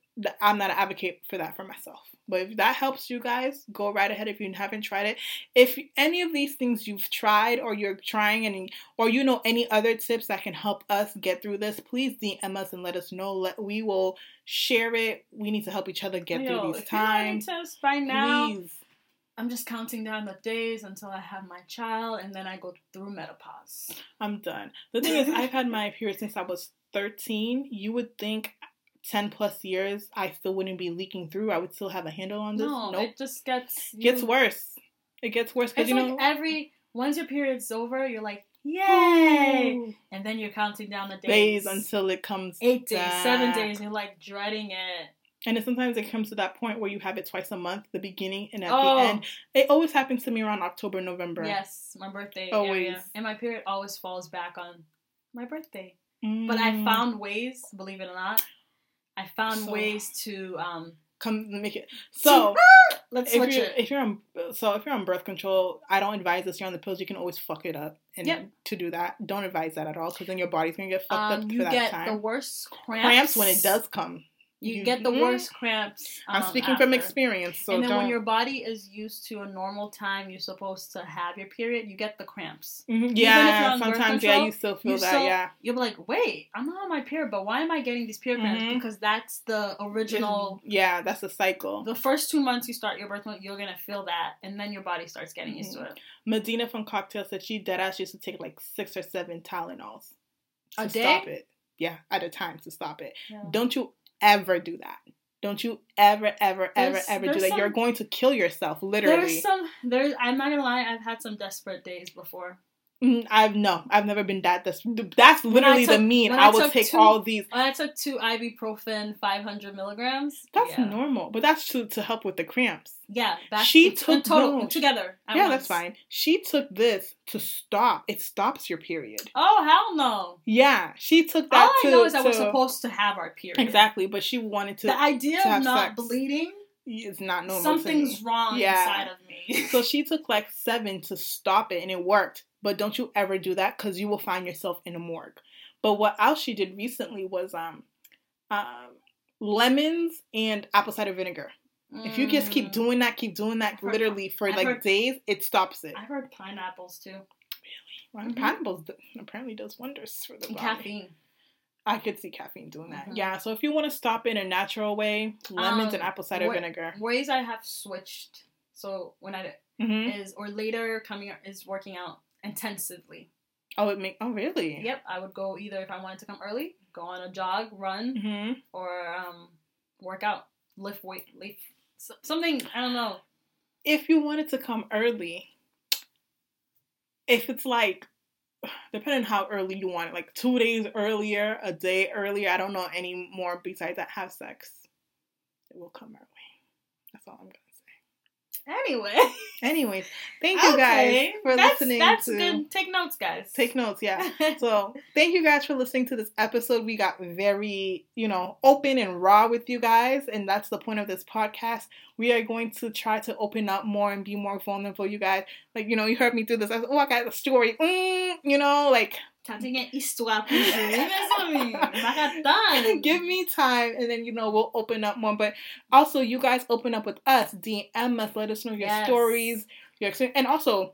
I'm not an advocate for that for myself. But if that helps you guys, go right ahead if you haven't tried it. If any of these things you've tried or you're trying and or you know any other tips that can help us get through this, please DM us and let us know. Let we will share it. We need to help each other get Yo, through these times. tips by now. Please. I'm just counting down the days until I have my child and then I go through menopause. I'm done. The thing is I've had my period since I was 13. You would think 10 plus years, I still wouldn't be leaking through. I would still have a handle on this. No, nope. it just gets you, gets worse. It gets worse because you like know every once your period's over, you're like, yay, Ooh. and then you're counting down the days, days until it comes eight days, seven days, and you're like dreading it. And then sometimes it comes to that point where you have it twice a month, the beginning and at oh. the end. It always happens to me around October, November. Yes, my birthday. Always. Area. And my period always falls back on my birthday. Mm. But I mm. found ways, believe it or not, I found so, ways to um, come make it. So let's if you're, it. If you're on so if you're on birth control, I don't advise this. You're on the pills, you can always fuck it up. And yep. to do that, don't advise that at all because then your body's gonna get fucked um, up for that time. You get the worst cramps. Cramps when it does come. You, you get the mm-hmm. worst cramps. Um, I'm speaking after. from experience. So and then don't... when your body is used to a normal time you're supposed to have your period, you get the cramps. Mm-hmm. Yeah, sometimes control, yeah, you still feel that. Still, yeah, you'll be like, wait, I'm not on my period, but why am I getting these period cramps? Mm-hmm. Because that's the original. Yeah, that's the cycle. The first two months you start your birth month, you're gonna feel that, and then your body starts getting used to mm-hmm. it. Medina from Cocktail said she dead ass used to take like six or seven Tylenols to a day? stop it. Yeah, at a time to stop it. Yeah. Don't you ever do that. Don't you ever, ever, ever, ever do that. Some, You're going to kill yourself, literally. There's some. There's. I'm not gonna lie. I've had some desperate days before. Mm, I've no, I've never been that. That's that's literally took, the mean. I, I will take two, all these. When I took two ibuprofen, five hundred milligrams. That's yeah. normal, but that's to to help with the cramps. Yeah, she took total no, together. Yeah, once. that's fine. She took this to stop. It stops your period. Oh hell no! Yeah, she took that. All to, I know is that we're supposed to have our period. Exactly, but she wanted to. The idea of not sex. bleeding is not normal. Something's wrong yeah. inside of me. so she took like seven to stop it, and it worked. But don't you ever do that because you will find yourself in a morgue. But what else she did recently was um, um lemons and apple cider vinegar. Mm. If you just keep mm. doing that, keep doing that, I've literally heard, for I've like heard, days, it stops it. I've heard pineapples too. Really? Well, mm-hmm. Pineapples apparently does wonders for the body. Caffeine. I could see caffeine doing that. Mm-hmm. Yeah. So if you want to stop in a natural way, lemons um, and apple cider vinegar. Ways I have switched. So when I mm-hmm. is or later coming is working out intensively. Oh, it make oh really? Yep, I would go either if I wanted to come early, go on a jog, run, mm-hmm. or um, work out, lift weight, lift something. I don't know. If you wanted to come early, if it's like depending how early you want it, like two days earlier, a day earlier, I don't know any more besides that have sex, it will come our way. That's all I'm gonna Anyway. Anyway, thank you guys for that's, listening. That's to, good. Take notes, guys. Take notes, yeah. so thank you guys for listening to this episode. We got very, you know, open and raw with you guys, and that's the point of this podcast. We are going to try to open up more and be more vulnerable, you guys. Like, you know, you heard me do this. I was, oh, I got a story. Mm, you know, like histoire Give me time, and then you know we'll open up more. But also, you guys open up with us. DM us. Let us know your yes. stories, your experience, and also.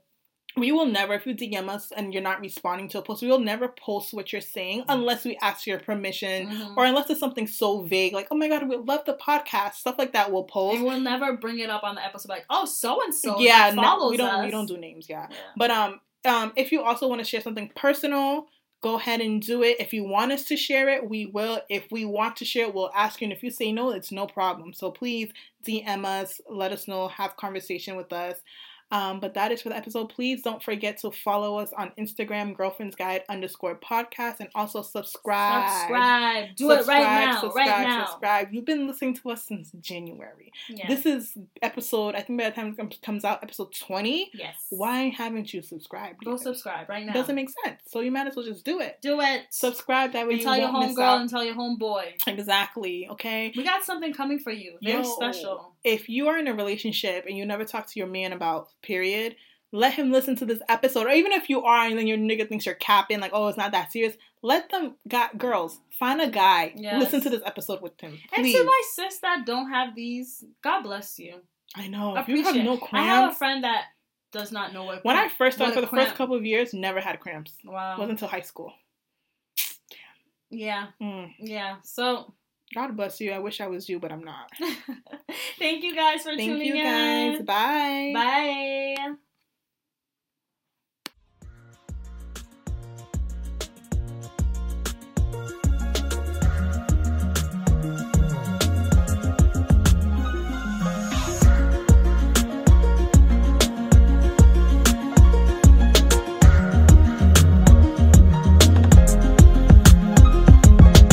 We will never, if you DM us and you're not responding to a post, we will never post what you're saying unless we ask your permission mm-hmm. or unless it's something so vague, like, oh my god, we love the podcast, stuff like that. We'll post. And we'll never bring it up on the episode, like, oh, so and so. Yeah, no, we don't. Us. We don't do names. Yeah, yeah. but um, um, if you also want to share something personal, go ahead and do it. If you want us to share it, we will. If we want to share it, we'll ask you. And if you say no, it's no problem. So please DM us, let us know, have conversation with us. Um, but that is for the episode. Please don't forget to follow us on Instagram, Girlfriend's Guide underscore podcast, and also subscribe. Subscribe. Do subscribe, it right now. Subscribe, right now. Subscribe. You've been listening to us since January. This is episode. I think by the time it comes out, episode twenty. Yes. Why haven't you subscribed? Go subscribe right now. It Doesn't make sense. So you might as well just do it. Do it. Subscribe. That way and you tell your homegirl and tell your homeboy. Exactly. Okay. We got something coming for you. Very Yo, special. If you are in a relationship and you never talk to your man about period, let him listen to this episode. Or even if you are and then your nigga thinks you're capping, like, oh, it's not that serious, let them, got girls, find a guy, yes. listen to this episode with him. Please. And to my sis that don't have these, God bless you. I know. If you have no cramps. I have a friend that does not know what When I first started for the cramp. first couple of years, never had cramps. Wow. It wasn't until high school. Yeah. Mm. Yeah. So God bless you. I wish I was you, but I'm not. Thank you guys for Thank tuning you guys. in. Bye. Bye.